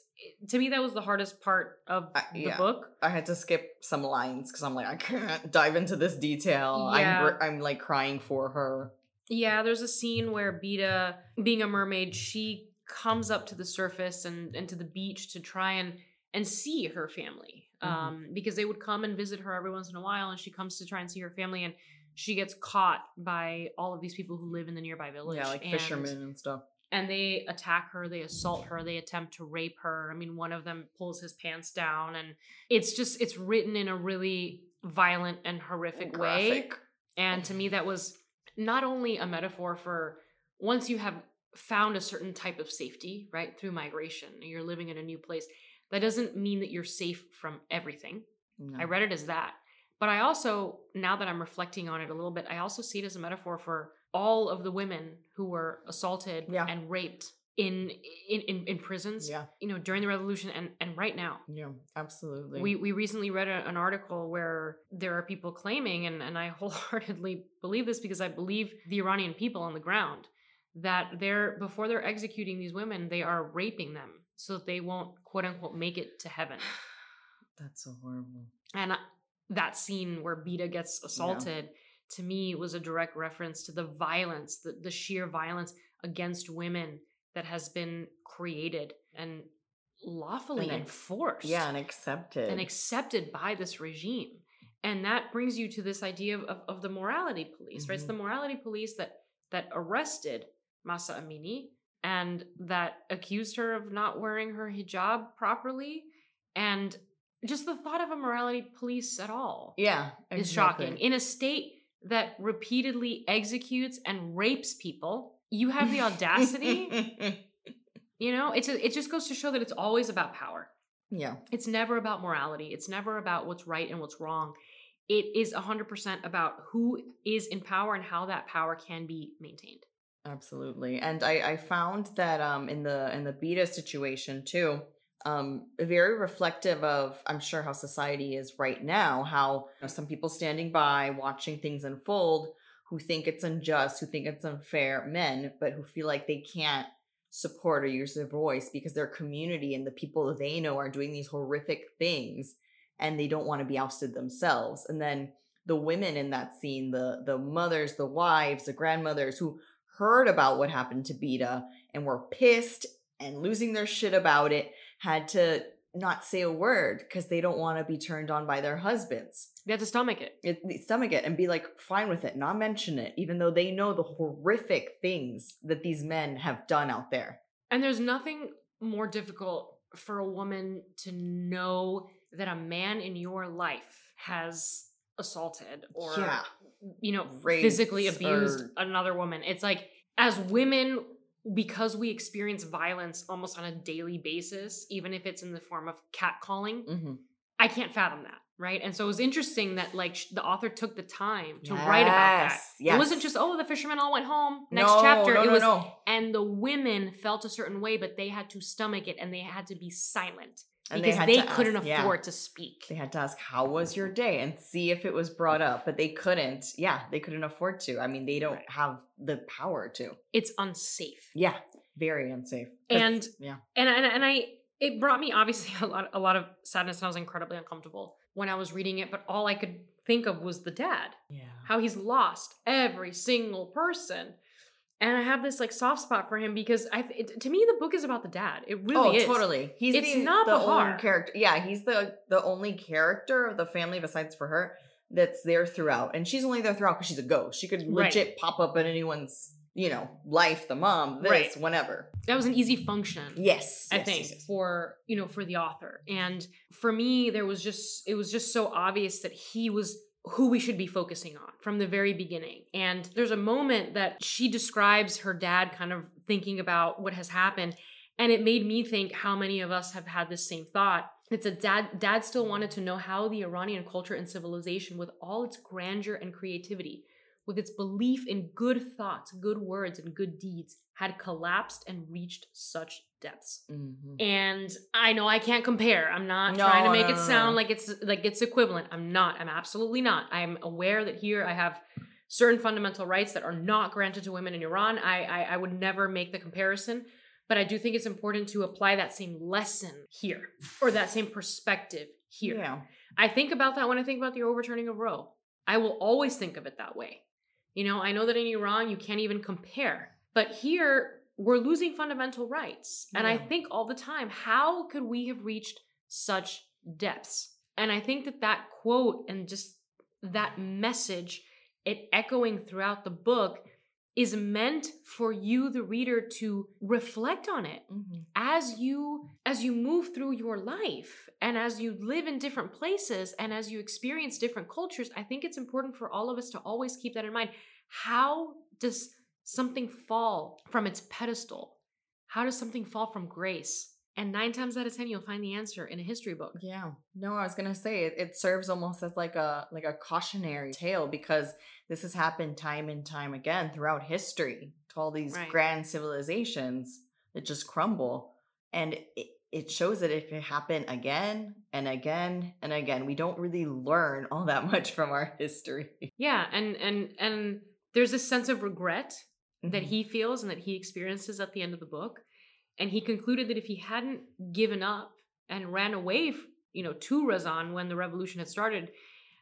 to me that was the hardest part of Uh, the yeah. book. I had to skip some lines because I'm like, I can't dive into this detail. Yeah. I'm, I'm like crying for her. Yeah, there's a scene where Beeta, being a mermaid, she comes up to the surface and, and to the beach to try and and see her family. Mhm. Um, because they would come and visit her every once in a while, and she comes to try and see her family, and she gets caught by all of these people who live in the nearby village. Yeah, like and, fishermen and stuff. And they attack her, they assault her, they attempt to rape her. I mean, one of them pulls his pants down, and it's just it's written in a really violent and horrific way. And to me, that was not only a metaphor for once you have found a certain type of safety, right, through migration, you're living in a new place, that doesn't mean that you're safe from everything. No. I read it as that. But I also, now that I'm reflecting on it a little bit, I also see it as a metaphor for all of the women who were assaulted Yeah. and raped in, in in in prisons, Yeah, you know, during the revolution and and right now. yeah, absolutely. We we recently read a, an article where there are people claiming, and, and I wholeheartedly believe this because I believe the Iranian people on the ground that they're before they're executing these women, they are raping them so that they won't quote unquote make it to heaven. That's so horrible. And that scene where Beeta gets assaulted to me was a direct reference to the violence, the, the sheer violence against women that has been created and lawfully And enforced Yeah, and accepted. and accepted by this regime. And that brings you to this idea of, of, of the morality police, right? It's Mhm. the morality police that that arrested Mahsa Amini and that accused her of not wearing her hijab properly. And just the thought of a morality police at all yeah, is shocking. In a state that repeatedly executes and rapes people, you have the audacity. you know, it's a, it just goes to show that it's always about power. yeah, It's never about morality. It's never about what's right and what's wrong. It is 100% about who is in power and how that power can be maintained. Absolutely. And I, I found that um in the in the Beeta situation too, um very reflective of I'm sure how society is right now. How you know, some people standing by watching things unfold who think it's unjust, who think it's unfair, men, but who feel like they can't support or use their voice because their community and the people they know are doing these horrific things and they don't want to be ousted themselves. And then the women in that scene, the the mothers, the wives, the grandmothers who heard about what happened to Beeta and were pissed and losing their shit about it, had to not say a word because they don't want to be turned on by their husbands. They have to stomach it. It, stomach it and be like fine with it, not mention it, even though they know the horrific things that these men have done out there. And there's nothing more difficult for a woman to know that a man in your life has assaulted or yeah, you know physically abused or- another woman. It's like as women because we experience violence almost on a daily basis even if it's in the form of catcalling hmm i can't fathom that right? And so it was interesting that like sh- the author took the time to write about that. Yes, it wasn't just oh the fishermen all went home. Next no, chapter No, it no, was no. and the women felt a certain way but they had to stomach it and they had to be silent And because had they, couldn't ask- yeah. afford to speak They had to ask, How was your day? and see if it was brought up, but they couldn't. Yeah, they couldn't afford to. I mean, they don't Right. have the power to. it's unsafe Yeah, very unsafe. and yeah, and and, and I it brought me obviously a lot a lot of sadness and I was incredibly uncomfortable when I was reading it but all I could think of was the dad yeah, how he's lost every single person and I have this like soft spot for him because I it, to me the book is about the dad it really oh, is totally. He's It's the, not the Bahar. only character. Yeah, he's the the only character of the family besides for her that's there throughout, and she's only there throughout because she's a ghost. She could Right. legit pop up in anyone's you know, life, the mom, this, Right. whenever. That was an easy function. Yes. I yes, think yes. for you know for the author and for me there was just it was just so obvious that he was who we should be focusing on from the very beginning. And there's a moment that she describes her dad kind of thinking about what has happened and it made me think how many of us have had this same thought. It's a dad dad still wanted to know how the iranian culture and civilization with all its grandeur and creativity with its belief in good thoughts good words and good deeds had collapsed and reached such depths Mhm. and I know I can't compare. I'm not No, trying to make no, it sound no. like it's like it's equivalent. I'm not. I'm absolutely not. I'm aware that here I have certain fundamental rights that are not granted to women in Iran. I I, I would never make the comparison, but I do think it's important to apply that same lesson here or that same perspective here. Yeah. I think about that when I think about the overturning of Roe. I will always think of it that way. You know, I know that in Iran you can't even compare, but here we're losing fundamental rights. And I think all the time, how could we have reached such depths? And I think that that quote and just that message, it echoing throughout the book, is meant for you, the reader, to reflect on it. Mhm. as you as you move through your life and as you live in different places and as you experience different cultures i think it's important for all of us to always keep that in mind. How does something fall from its pedestal? How does something fall from grace and nine times out of ten you'll find the answer in a history book Yeah. No, I was gonna say it, it serves almost as like a like a cautionary tale because this has happened time and time again throughout history to all these Right. grand civilizations that just crumble. And it, it shows that it can happen again and again and again. We don't really learn all that much from our history. yeah and and and there's this sense of regret that Mhm. he feels and that he experiences at the end of the book. And he concluded that if he hadn't given up and ran away, you know, to Razan when the revolution had started,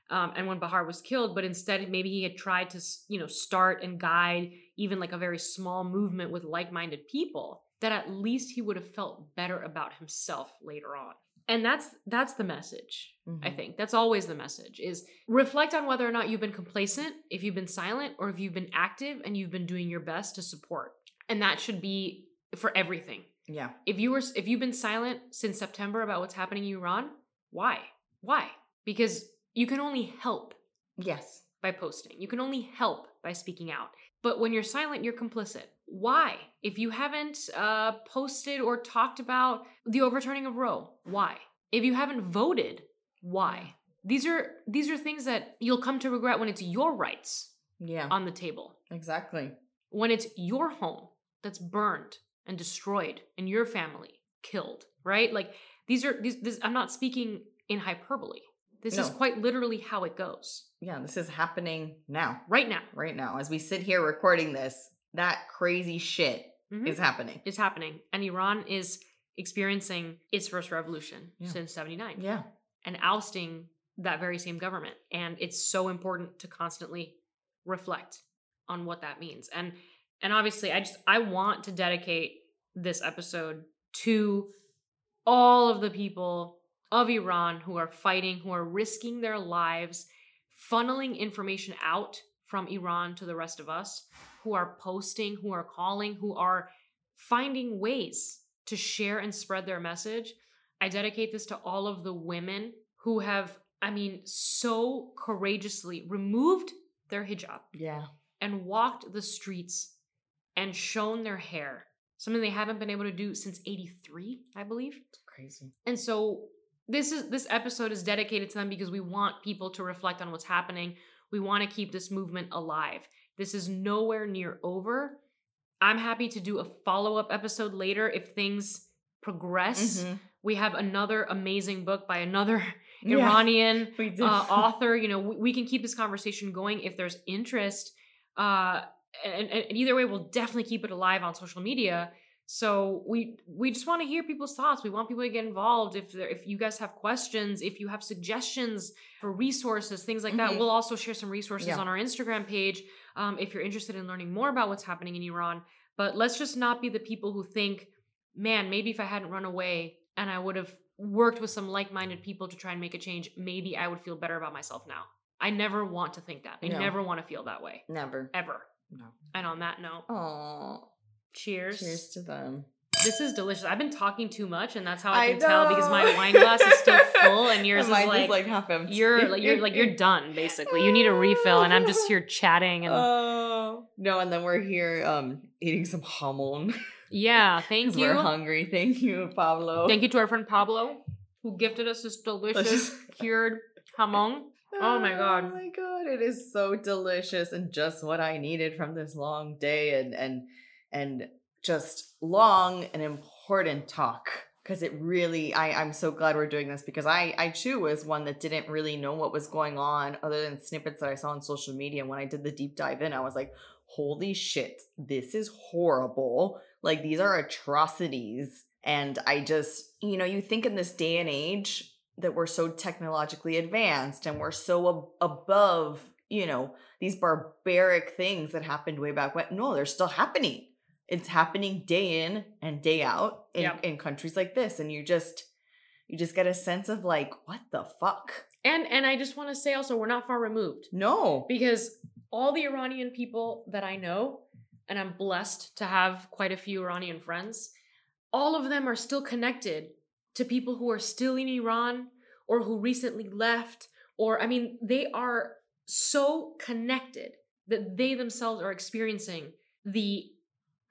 um, and when Bahar was killed, but instead maybe he had tried to, you know, start and guide even like a very small movement with like-minded people, that at least he would have felt better about himself later on. And that's that's the message. I Mhm. think that's always the message is reflect on whether or not you've been complacent, if you've been silent, or if you've been active and you've been doing your best to support. And that should be for everything. Yeah. If you were if you've been silent since September about what's happening in Iran, why? Why? Because you can only help Yes. by posting. You can only help by speaking out. But when you're silent, you're complicit. Why? If you haven't uh, posted or talked about the overturning of Roe, why? If you haven't voted, why? These are these are things that you'll come to regret when it's your rights Yeah. on the table. exactly. When it's your home that's burned and destroyed and your family killed, right? Like these are these this, I'm not speaking in hyperbole. This is quite literally how it goes Yeah. This is happening now. right now. Right now. As we sit here recording this, that crazy shit Mhm. is happening. It's happening and Iran is experiencing its first revolution Yeah. since 79 Yeah. and ousting that very same government and it's so important to constantly reflect on what that means and and obviously I just I want to dedicate this episode to all of the people of Iran who are fighting who are risking their lives funneling information out from Iran to the rest of us who are posting who are calling who are finding ways to share and spread their message. I dedicate this to all of the women who have, I mean, so courageously removed their hijab Yeah. and walked the streets and shown their hair, something they haven't been able to do since 83, I believe. Crazy. And so this is this episode is dedicated to them because we want people to reflect on what's happening. We want to keep this movement alive. This is nowhere near over. I'm happy to do a follow-up episode later if things progress. Mhm. We have another amazing book by another Yeah, Iranian uh, author. You know, we, we can keep this conversation going if there's interest. Uh, and, and either way, we'll definitely keep it alive on social media. So we we just want to hear people's thoughts. We want people to get involved. If if you guys have questions, if you have suggestions for resources, things like that, Mhm. we'll also share some resources Yeah. on our Instagram page. Um, if you're interested in learning more about what's happening in Iran, but let's just not be the people who think, man, maybe if I hadn't run away and I would have worked with some like-minded people to try and make a change, maybe I would feel better about myself now. I never want to think that. I No. never want to feel that way Never. ever. No. And on that note, Oh, cheers. cheers to them. This is delicious. I've been talking too much, and that's how I I can tell because my wine glass is still full, and yours is like, is like half empty. you're like you're like you're done basically. You need a refill, and I'm just here chatting and Oh no! And then we're here um eating some jamon yeah. thank you. we're hungry. Thank you, Pablo. Thank you to our friend Pablo who gifted us this delicious Delicious. cured jamon. Oh my God. Oh my god! It is so delicious and just what I needed from this long day and and and just long and important talk because it really I I'm so glad we're doing this because I I too was one that didn't really know what was going on other than snippets that I saw on social media. And when I did the deep dive in, I was like, holy shit, this is horrible. Like these are atrocities. And I just, you know, you think in this day and age that we're so technologically advanced and we're so ab- above, you know, these barbaric things that happened way back when. No, they're still happening. It's happening day in and day out in, Yep. in countries like this. And you just, you just get a sense of like, what the fuck? And and I just want to say also we're not far removed No. because all the Iranian people that I know, and I'm blessed to have quite a few Iranian friends, all of them are still connected to people who are still in Iran or who recently left. Or, I mean, they are so connected that they themselves are experiencing the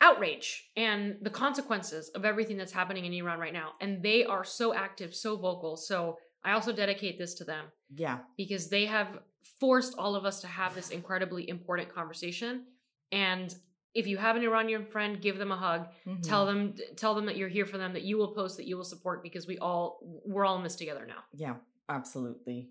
outrage and the consequences of everything that's happening in Iran right now. And they are so active, so vocal. So I also dedicate this to them Yeah. because they have forced all of us to have this incredibly important conversation. And if you have an Iranian friend, give them a hug. Tell Mhm. them tell them that you're here for them, that you will post, that you will support because we all we're all in this together now. Yeah, absolutely.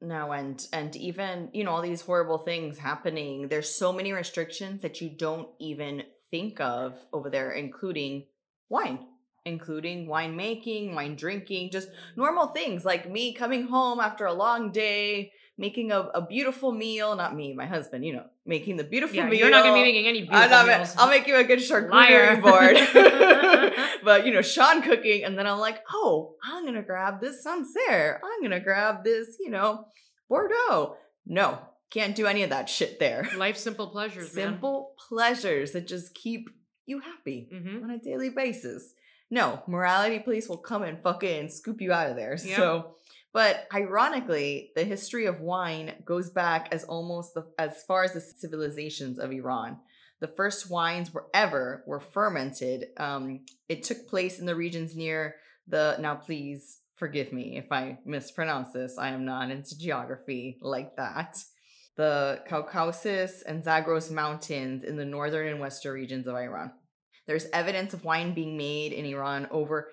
No, and and even you know all these horrible things happening. There's so many restrictions that you don't even think of over there, including wine, including wine making, wine drinking, just normal things like me coming home after a long day, making a, a beautiful meal. Not me, my husband. You know, making the beautiful Yeah, meal. you're not gonna be making any beautiful I'm not, meals. I'll make you a good charcuterie Liar. board. but you know, Sean cooking, and then I'm like, oh, I'm gonna grab this Sancerre. I'm gonna grab this, you know, Bordeaux. No, can't do any of that shit there. Life simple pleasures, Simple pleasures that just keep you happy man. hmm on a daily basis. No, morality police will come and fucking scoop you out of there. So, but ironically, the history of wine goes back as almost the, as far as the civilizations of Iran. The first wines were ever were fermented. Um, it took place in the regions near the. Now, please forgive me if I mispronounce this. I am not into geography like that. The Caucasus and Zagros mountains in the northern and western regions of Iran. There's evidence of wine being made in Iran over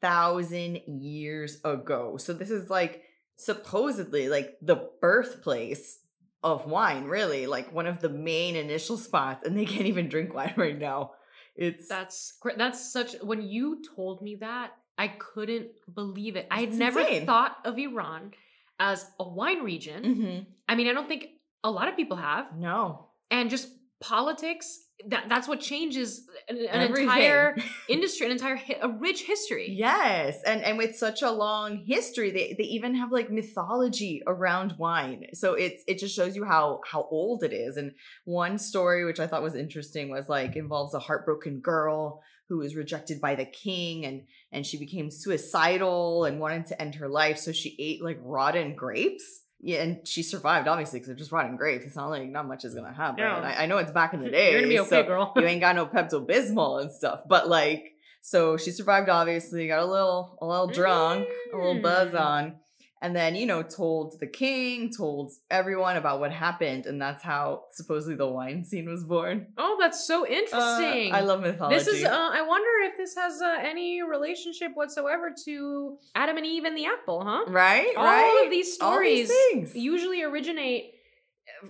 7,000 years ago. So this is like supposedly like the birthplace of wine, really, like one of the main initial spots, and they can't even drink wine right now. It's That's that's such. When you told me that, I couldn't believe it. I had never insane. thought of Iran as a wine region. Mhm. I mean, I don't think a lot of people have. no and just politics that that's what changes an, an entire industry an entire hi- a rich history Yes, and and with such a long history, they they even have like mythology around wine. So it's it just shows you how how old it is. And one story which I thought was interesting was like involves a heartbroken girl who was rejected by the king and and she became suicidal and wanted to end her life, so she ate like rotten grapes. Yeah, and she survived obviously because they're just rotting grapes. It's not like not much is gonna happen. No. I, I know it's back in the day. you're gonna be okay so- girl you ain't got no Pepto Bismol and stuff. But like, so she survived. Obviously, got a little, a little drunk, a little buzz Mm. on, and then you know told the king, told everyone about what happened, and that's how supposedly the wine scene was born. oh that's so Uh, interesting I love mythology. this is uh, i wonder if this has uh, any relationship whatsoever to adam and eve and the apple huh right, all right. of these stories these usually originate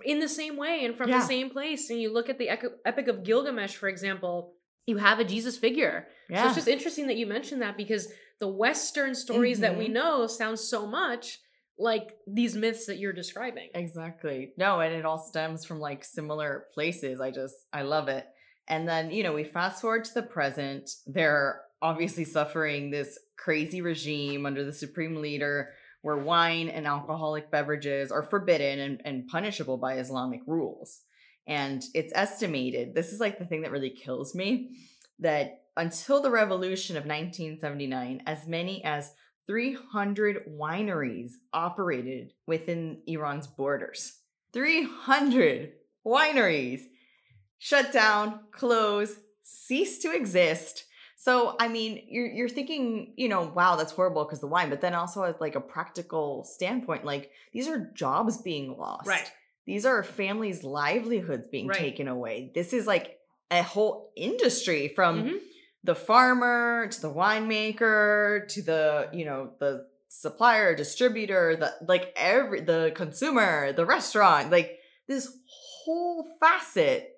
in the same way and from Yeah. the same place and you look at the epic of gilgamesh for example you have a jesus figure So yeah, it's just interesting that you mentioned that because the Western stories that we Mhm. know sound so much like these myths that you're describing. Exactly. No, and it all stems from like similar places. I just I love it. And then, you know, we fast forward to the present. They're obviously suffering this crazy regime under the supreme leader where wine and alcoholic beverages are forbidden and, and punishable by Islamic rules. And it's estimated, this is like the thing that really kills me, that until the revolution of 1979, as many as 300 wineries operated within Iran's borders. 300 wineries shut down, close, cease to exist. So, I mean, you're you're thinking, you know, wow, that's horrible because the wine, but then also at like a practical standpoint, like these are jobs being lost. Right. These are families' livelihoods being Right. taken away. This is like a whole industry from Mhm. the farmer to the winemaker to the you know the supplier distributor the like every the consumer the restaurant like this whole facet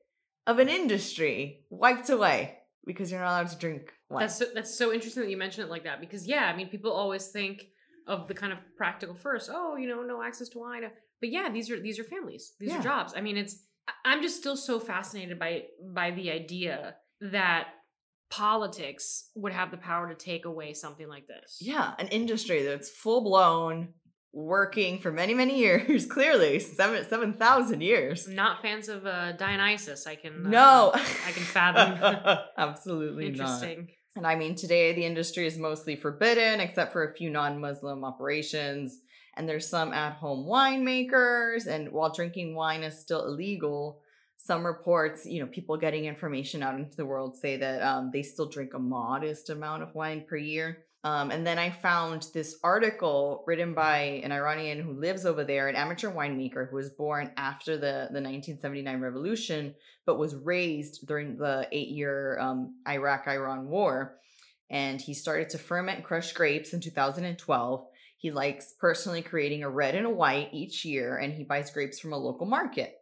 of an industry wiped away because you're not allowed to drink wine That's so, that's so interesting that you mention it like that because yeah, I mean people always think of the kind of practical first. Oh, you know, no access to wine. But yeah, these are these are families. These Yeah. are jobs. I mean, it's I'm just still so fascinated by by the idea that politics would have the power to take away something like this. yeah an industry that's full blown working for many many years clearly seven seven thousand years Not fans of uh, Dionysus. I can uh, no I can fathom. absolutely not Interesting. And I mean, today the industry is mostly forbidden except for a few non Muslim operations. And there's some at home winemakers. And while drinking wine is still illegal, some reports, you know, people getting information out into the world say that um, they still drink a modest amount of wine per year. Um, and then I found this article written by an Iranian who lives over there, an amateur winemaker who was born after the, the 1979 revolution, but was raised during the eight year um, Iraq Iran war. And he started to ferment and crush grapes in 2012. He likes personally creating a red and a white each year, and he buys grapes from a local market.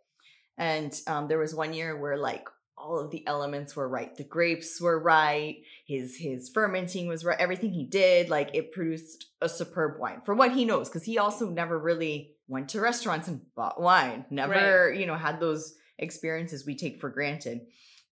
And um, there was one year where like all of the elements were right. The grapes were right. His his fermenting was right. Everything he did, like it produced a superb wine for what he knows. Because he also never really went to restaurants and bought wine. Never, you know, had those experiences we take for granted.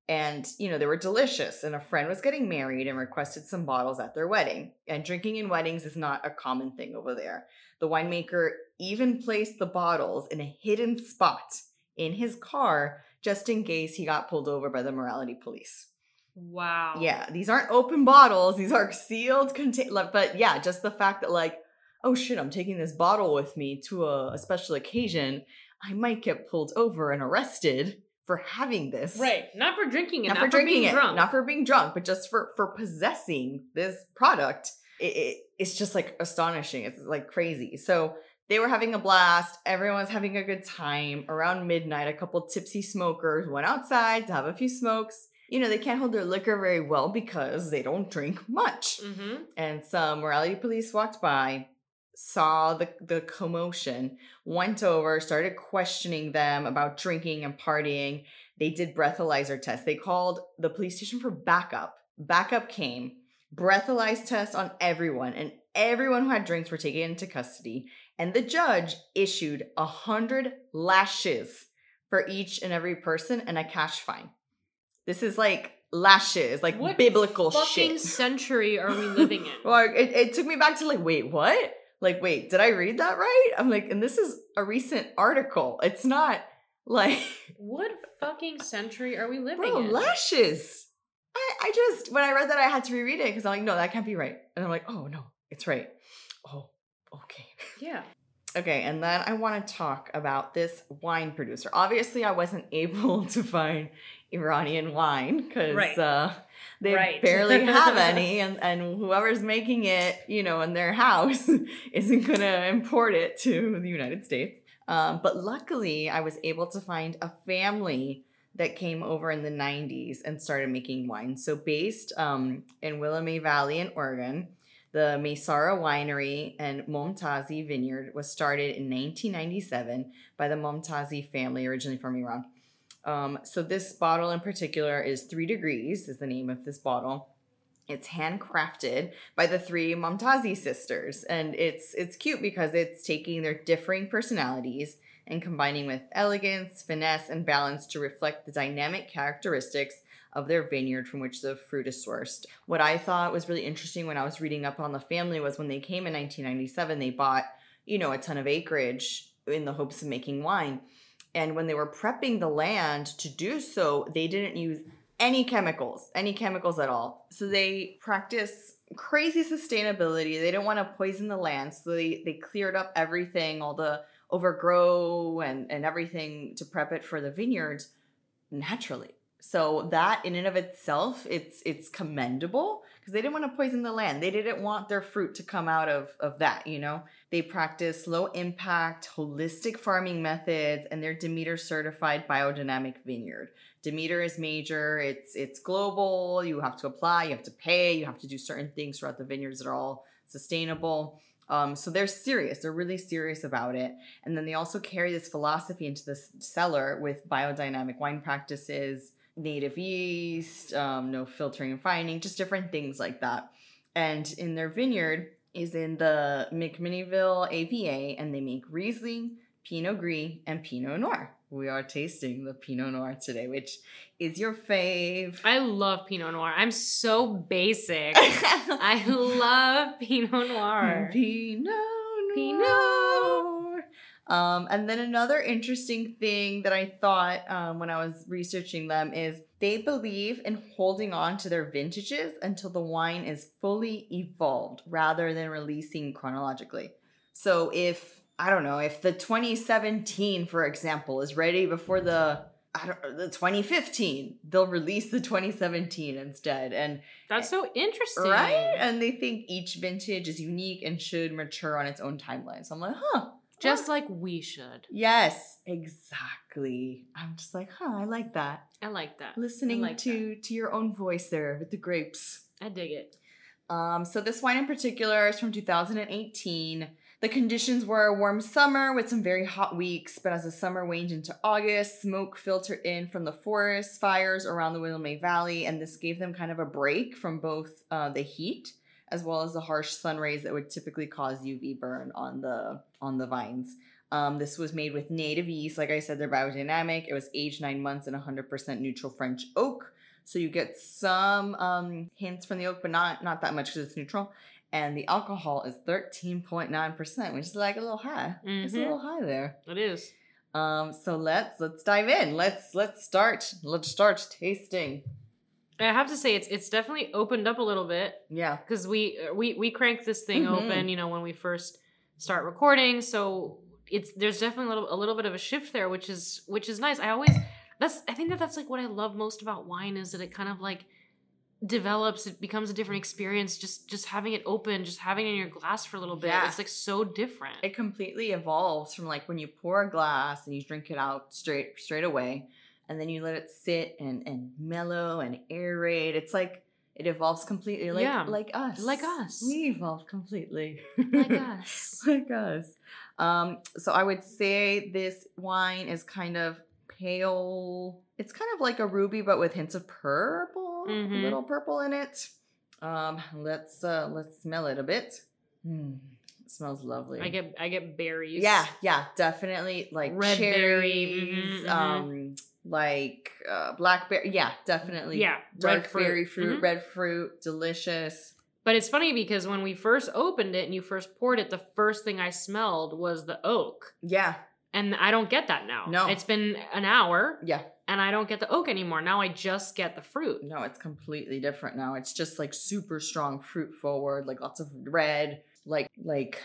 And you know they were delicious. And a friend was getting married and requested some bottles at their wedding. And drinking in weddings is not a common thing over there. The winemaker even placed the bottles in a hidden spot in his car just in case he got pulled over by the morality police. Wow. Yeah, these aren't open bottles, these are sealed contain but yeah, just the fact that like, oh shit, I'm taking this bottle with me to a, a special occasion, I might get pulled over and arrested for having this. Right. Not for drinking it. Not, Not, for drinking being it, drunk. not for being drunk, but just for for possessing this product. It, it, it's just like astonishing. It's like crazy. So they were having a blast. Everyone was having a good time. Around midnight, a couple tipsy smokers went outside to have a few smokes. You know, they can't hold their liquor very well because they don't drink much. Mm-hmm. And some morality police walked by, saw the, the commotion, went over, started questioning them about drinking and partying. They did breathalyzer tests. They called the police station for backup. Backup came, breathalyzed tests on everyone, and everyone who had drinks were taken into custody. And the judge issued a hundred lashes for each and every person and a cash fine. This is like lashes, like What biblical Fucking shit. century are we living in? Well, it, it took me back to like, wait, what? Like, wait, did I read that right? I'm like, and this is a recent article. It's not like, what fucking century are we living bro, in? lashes. I, I just, when I read that, I had to reread it because I'm like, no, that can't be right. And I'm like, oh, no, it's right. Oh, okay. yeah. Okay, and then I want to talk about this wine producer. Obviously, I wasn't able to find Iranian wine because Right. uh, they Right. barely have any, and, and whoever's making it, you know, in their house isn't going to import it to the United States. Um, but luckily, I was able to find a family that came over in the 90s and started making wine. So, based um, in Willamette Valley in Oregon, the Maysara Winery and Momtazi Vineyard was started in 1997 by the Momtazi family, originally from Iran. Um, so this bottle in particular is Three Degrees, is the name of this bottle. It's handcrafted by the three Momtazi sisters, and it's it's cute because it's taking their differing personalities and combining with elegance, finesse, and balance to reflect the dynamic characteristics of their vineyard from which the fruit is sourced. What I thought was really interesting when I was reading up on the family was when they came in 1997, they bought, you know, a ton of acreage in the hopes of making wine. And when they were prepping the land to do so, they didn't use any chemicals, any chemicals at all. So they practice crazy sustainability. They didn't want to poison the land, so they they cleared up everything, all the overgrow and and everything to prep it for the vineyards naturally. So that in and of itself, it's it's commendable because they didn't want to poison the land. They didn't want their fruit to come out of of that, you know. They practice low impact, holistic farming methods, and they're Demeter certified biodynamic vineyard. Demeter is major, it's it's global, you have to apply, you have to pay, you have to do certain things throughout the vineyards that are all sustainable. Um, so they're serious, they're really serious about it. And then they also carry this philosophy into the cellar with biodynamic wine practices, native yeast, um, no filtering and fining, just different things like that. And in their vineyard is in the McMinnville AVA, and they make Riesling, Pinot Gris, and Pinot Noir. We are tasting the Pinot Noir today, which is your fave. I love Pinot Noir. I'm so basic. I love Pinot Noir. Pinot Noir. Pinot. Um, and then another interesting thing that I thought um, when I was researching them is they believe in holding on to their vintages until the wine is fully evolved rather than releasing chronologically. So if I don't know if the 2017, for example, is ready before the I don't the 2015, they'll release the 2017 instead, and That's so interesting. right, and they think each vintage is unique and should mature on its own timeline. So I'm like, huh, Just like we should. Yes, exactly. I'm just like, huh, I like that. I like that. Listening like to to your own voice there with the grapes. I dig it. Um, so this wine in particular is from 2018. The conditions were a warm summer with some very hot weeks, but as the summer waned into August, smoke filtered in from the forest fires around the Willamette Valley, and this gave them kind of a break from both uh, the heat as well as the harsh sun rays that would typically cause UV burn on the on the vines. Um, this was made with native yeast. Like I said, they're biodynamic. It was aged nine months in 100% neutral French oak. So you get some um, hints from the oak, but not not that much because it's neutral. And the alcohol is 13.9%, which is like a little high. It's a Mhm. little high there. It is. Um, so let's let's dive in. Let's let's start. Let's start tasting. I have to say it's it's definitely opened up a little bit Yeah. because we we we cranked this thing Mhm. open, you know, when we first start recording. So it's there's definitely a little a little bit of a shift there, which is which is nice. I always that's I think that that's like what I love most about wine is that it kind of like develops it becomes a different experience just just having it open just having it in your glass for a little bit Yeah. it's like so different It completely evolves from like when you pour a glass and you drink it out straight straight away, and then you let it sit and and mellow and aerate. It's like it evolves completely, like Yeah. like us, Like us. We evolved completely, like us like us. Um, so I would say this wine is kind of pale. It's kind of like a ruby, but with hints of purple, Mhm. a little purple in it. Um, let's uh let's smell it a bit. Mm, it smells lovely. i get i get berries Yeah, yeah, definitely like Red berry, cherries, mhm, mhm. um, like uh, blackberry. Yeah, definitely. yeah dark fruit. berry fruit, Mhm. red fruit, delicious. But it's funny because when we first opened it and you first poured it, the first thing I smelled was the oak. Yeah, And I don't get that now. No. It's been an hour yeah. and I don't get the oak anymore. Now I just get the fruit. No, it's completely different now. It's just like super strong fruit forward, like lots of red, like like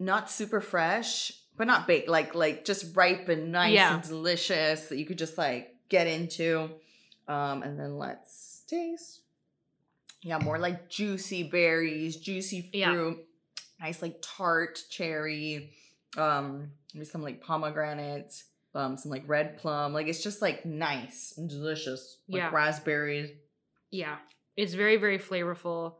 not super fresh, but not baked, like like just ripe and nice Yeah. and delicious that you could just like get into. Um, and then let's taste. Yeah, more like juicy berries, juicy Yeah. fruit, nice like tart cherry, um, maybe some like pomegranate, um, some like red plum. Like it's just like nice and delicious. Like Yeah. raspberries. Yeah. It's very, very flavorful.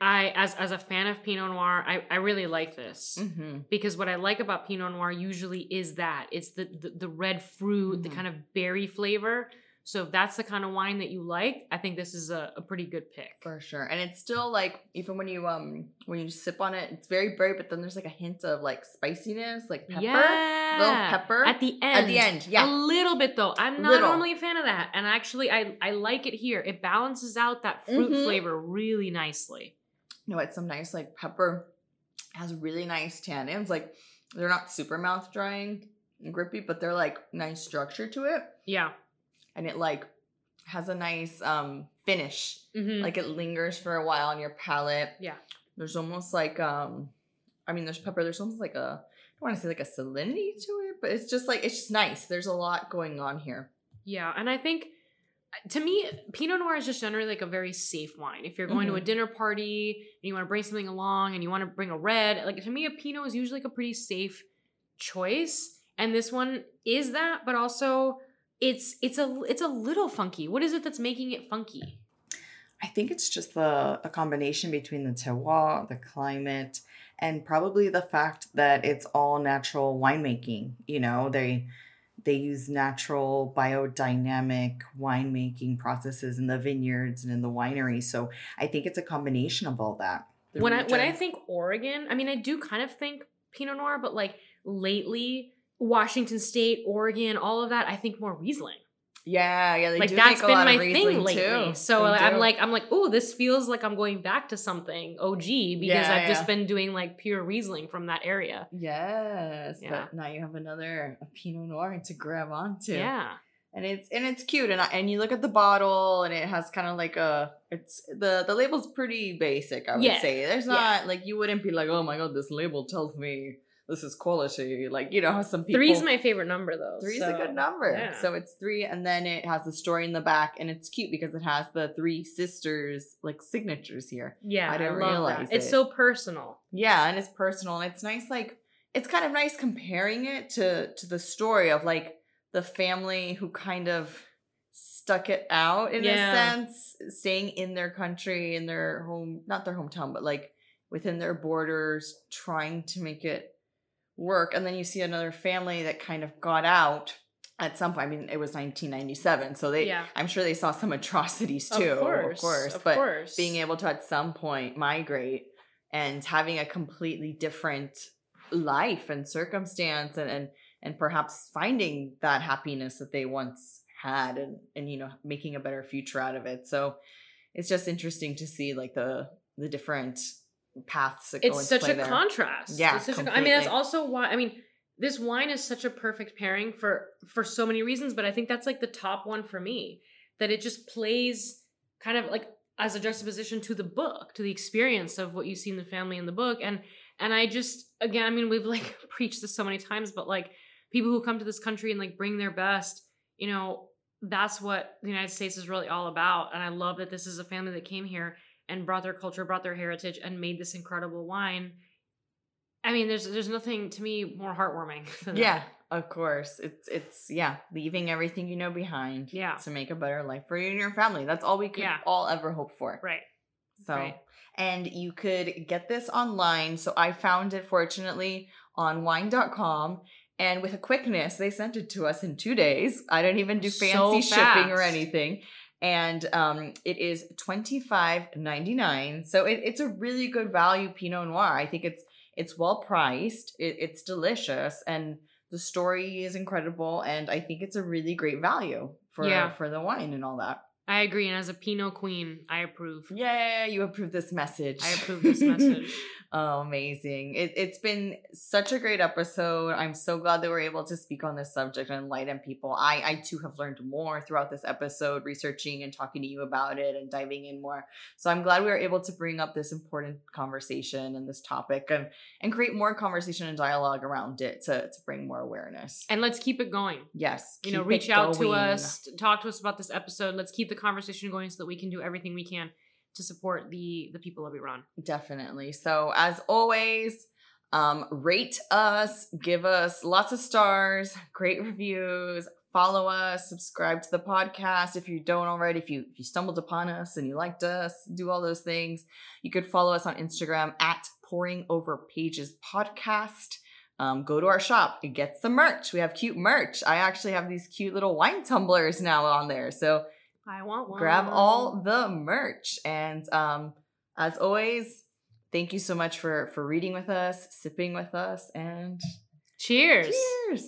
I as as a fan of Pinot Noir, I, I really like this. Mm-hmm. Because what I like about Pinot Noir usually is that it's the the, the red fruit, the Mhm. kind of berry flavor. So if that's the kind of wine that you like, I think this is a, a pretty good pick. For sure. And it's still like even when you um when you sip on it, it's very berry, but then there's like a hint of like spiciness, like pepper. Yeah. Little pepper. At the end. At the end, yeah. A little bit though. I'm not Little. normally a fan of that. And actually I I like it here. It balances out that fruit Mhm. flavor really nicely. No, it's some nice like pepper. It has really nice tannins. Like they're not super mouth drying. And grippy, but they're like nice structure to it, Yeah. and it like has a nice um finish. Mhm. Like it lingers for a while on your palate. Yeah. There's almost like um, I mean, there's pepper. There's almost like a I don't want to say like a salinity to it, but it's just like it's just nice. There's a lot going on here. Yeah, and I think to me, Pinot Noir is just generally like a very safe wine. If you're going to a Mhm. dinner party and you want to bring something along and you want to bring a red, like to me, a Pinot is usually like a pretty safe choice. And this one is that, but also it's it's a it's a little funky. What is it that's making it funky? I think it's just the a combination between the terroir, the climate, and probably the fact that it's all natural winemaking. You know, they they use natural biodynamic winemaking processes in the vineyards and in the winery. So I think it's a combination of all that. The when I when I think Oregon, I mean I do kind of think Pinot Noir, but like lately Washington State, Oregon, all of that, I think more Riesling. Yeah, yeah, they like do that's make a been my thing lately. too. So They I'm do. like, I'm like, oh, this feels like I'm going back to something OG because Yeah, I've just been doing like pure Riesling from that area. yes, Yeah. but now you have another a Pinot Noir to grab onto. Yeah, and it's and it's cute and I, and you look at the bottle and it has kind of like a it's the the label's pretty basic i would Yeah. say there's Yeah. not like you wouldn't be like oh my god this label tells me this is quality like you know some people three's my favorite number though. three's so, a good number yeah. so it's three and then it has the story in the back and it's cute because it has the three sisters like signatures here yeah, I I, didn't love realize that. It's it. so personal. yeah and it's personal and it's nice like it's kind of nice comparing it to to the story of like the family who kind of stuck it out in Yeah. a sense staying in their country in their home not their hometown but like within their borders trying to make it work and then you see another family that kind of got out at some point. I mean it was 1997 so they yeah, i'm sure they saw some atrocities too of course, of course of but course. being able to at some point migrate and having a completely different life and circumstance and and, and perhaps finding that happiness that they once had and and you know making a better future out of it. So it's just interesting to see like the the different paths that it's such a there. contrast. Yeah, It's such a- I mean, that's also why. I mean, this wine is such a perfect pairing for for so many reasons, but I think that's like the top one for me. That it just plays kind of like as a juxtaposition to the book, to the experience of what you see in the family in the book, and and I just again, I mean, we've like preached this so many times, but like people who come to this country and like bring their best, you know, that's what the United States is really all about. And I love that this is a family that came here and brought their culture, brought their heritage, and made this incredible wine. I mean, there's there's nothing to me more heartwarming than yeah that. of course it's it's yeah leaving everything you know behind Yeah. to make a better life for you and your family that's all we could Yeah. all ever hope for Right. So, Right. and you could get this online. So I found it fortunately on wine.com. And with a quickness, they sent it to us in two days. I didn't even do So fancy shipping or anything. And um, it is twenty five ninety nine. So it, it's a really good value Pinot Noir. I think it's it's well priced. It, it's delicious, and the story is incredible. And I think it's a really great value for Yeah. for the wine and all that. I agree. And as a Pinot queen, I approve. Yeah, you approve this message. I approve this message. oh, amazing. It, it's been such a great episode. I'm so glad that we're able to speak on this subject and enlighten people. I, I too have learned more throughout this episode, researching and talking to you about it and diving in more. So I'm glad we were able to bring up this important conversation and this topic and, and create more conversation and dialogue around it to, to bring more awareness. And let's keep it going. yes. You know, reach out to us, talk to us about this episode. Let's keep the conversation going so that we can do everything we can to support the the people of Iran. Definitely. So as always, um, rate us, give us lots of stars, great reviews, follow us, subscribe to the podcast if you don't already. If you if you stumbled upon us and you liked us, do all those things. You could follow us on Instagram at Pouring Over Pages Podcast. Um, go to our shop and get some merch. We have cute merch. I actually have these cute little wine tumblers now on there. So I want one. grab all the merch and um as always thank you so much for for reading with us sipping with us and Cheers. cheers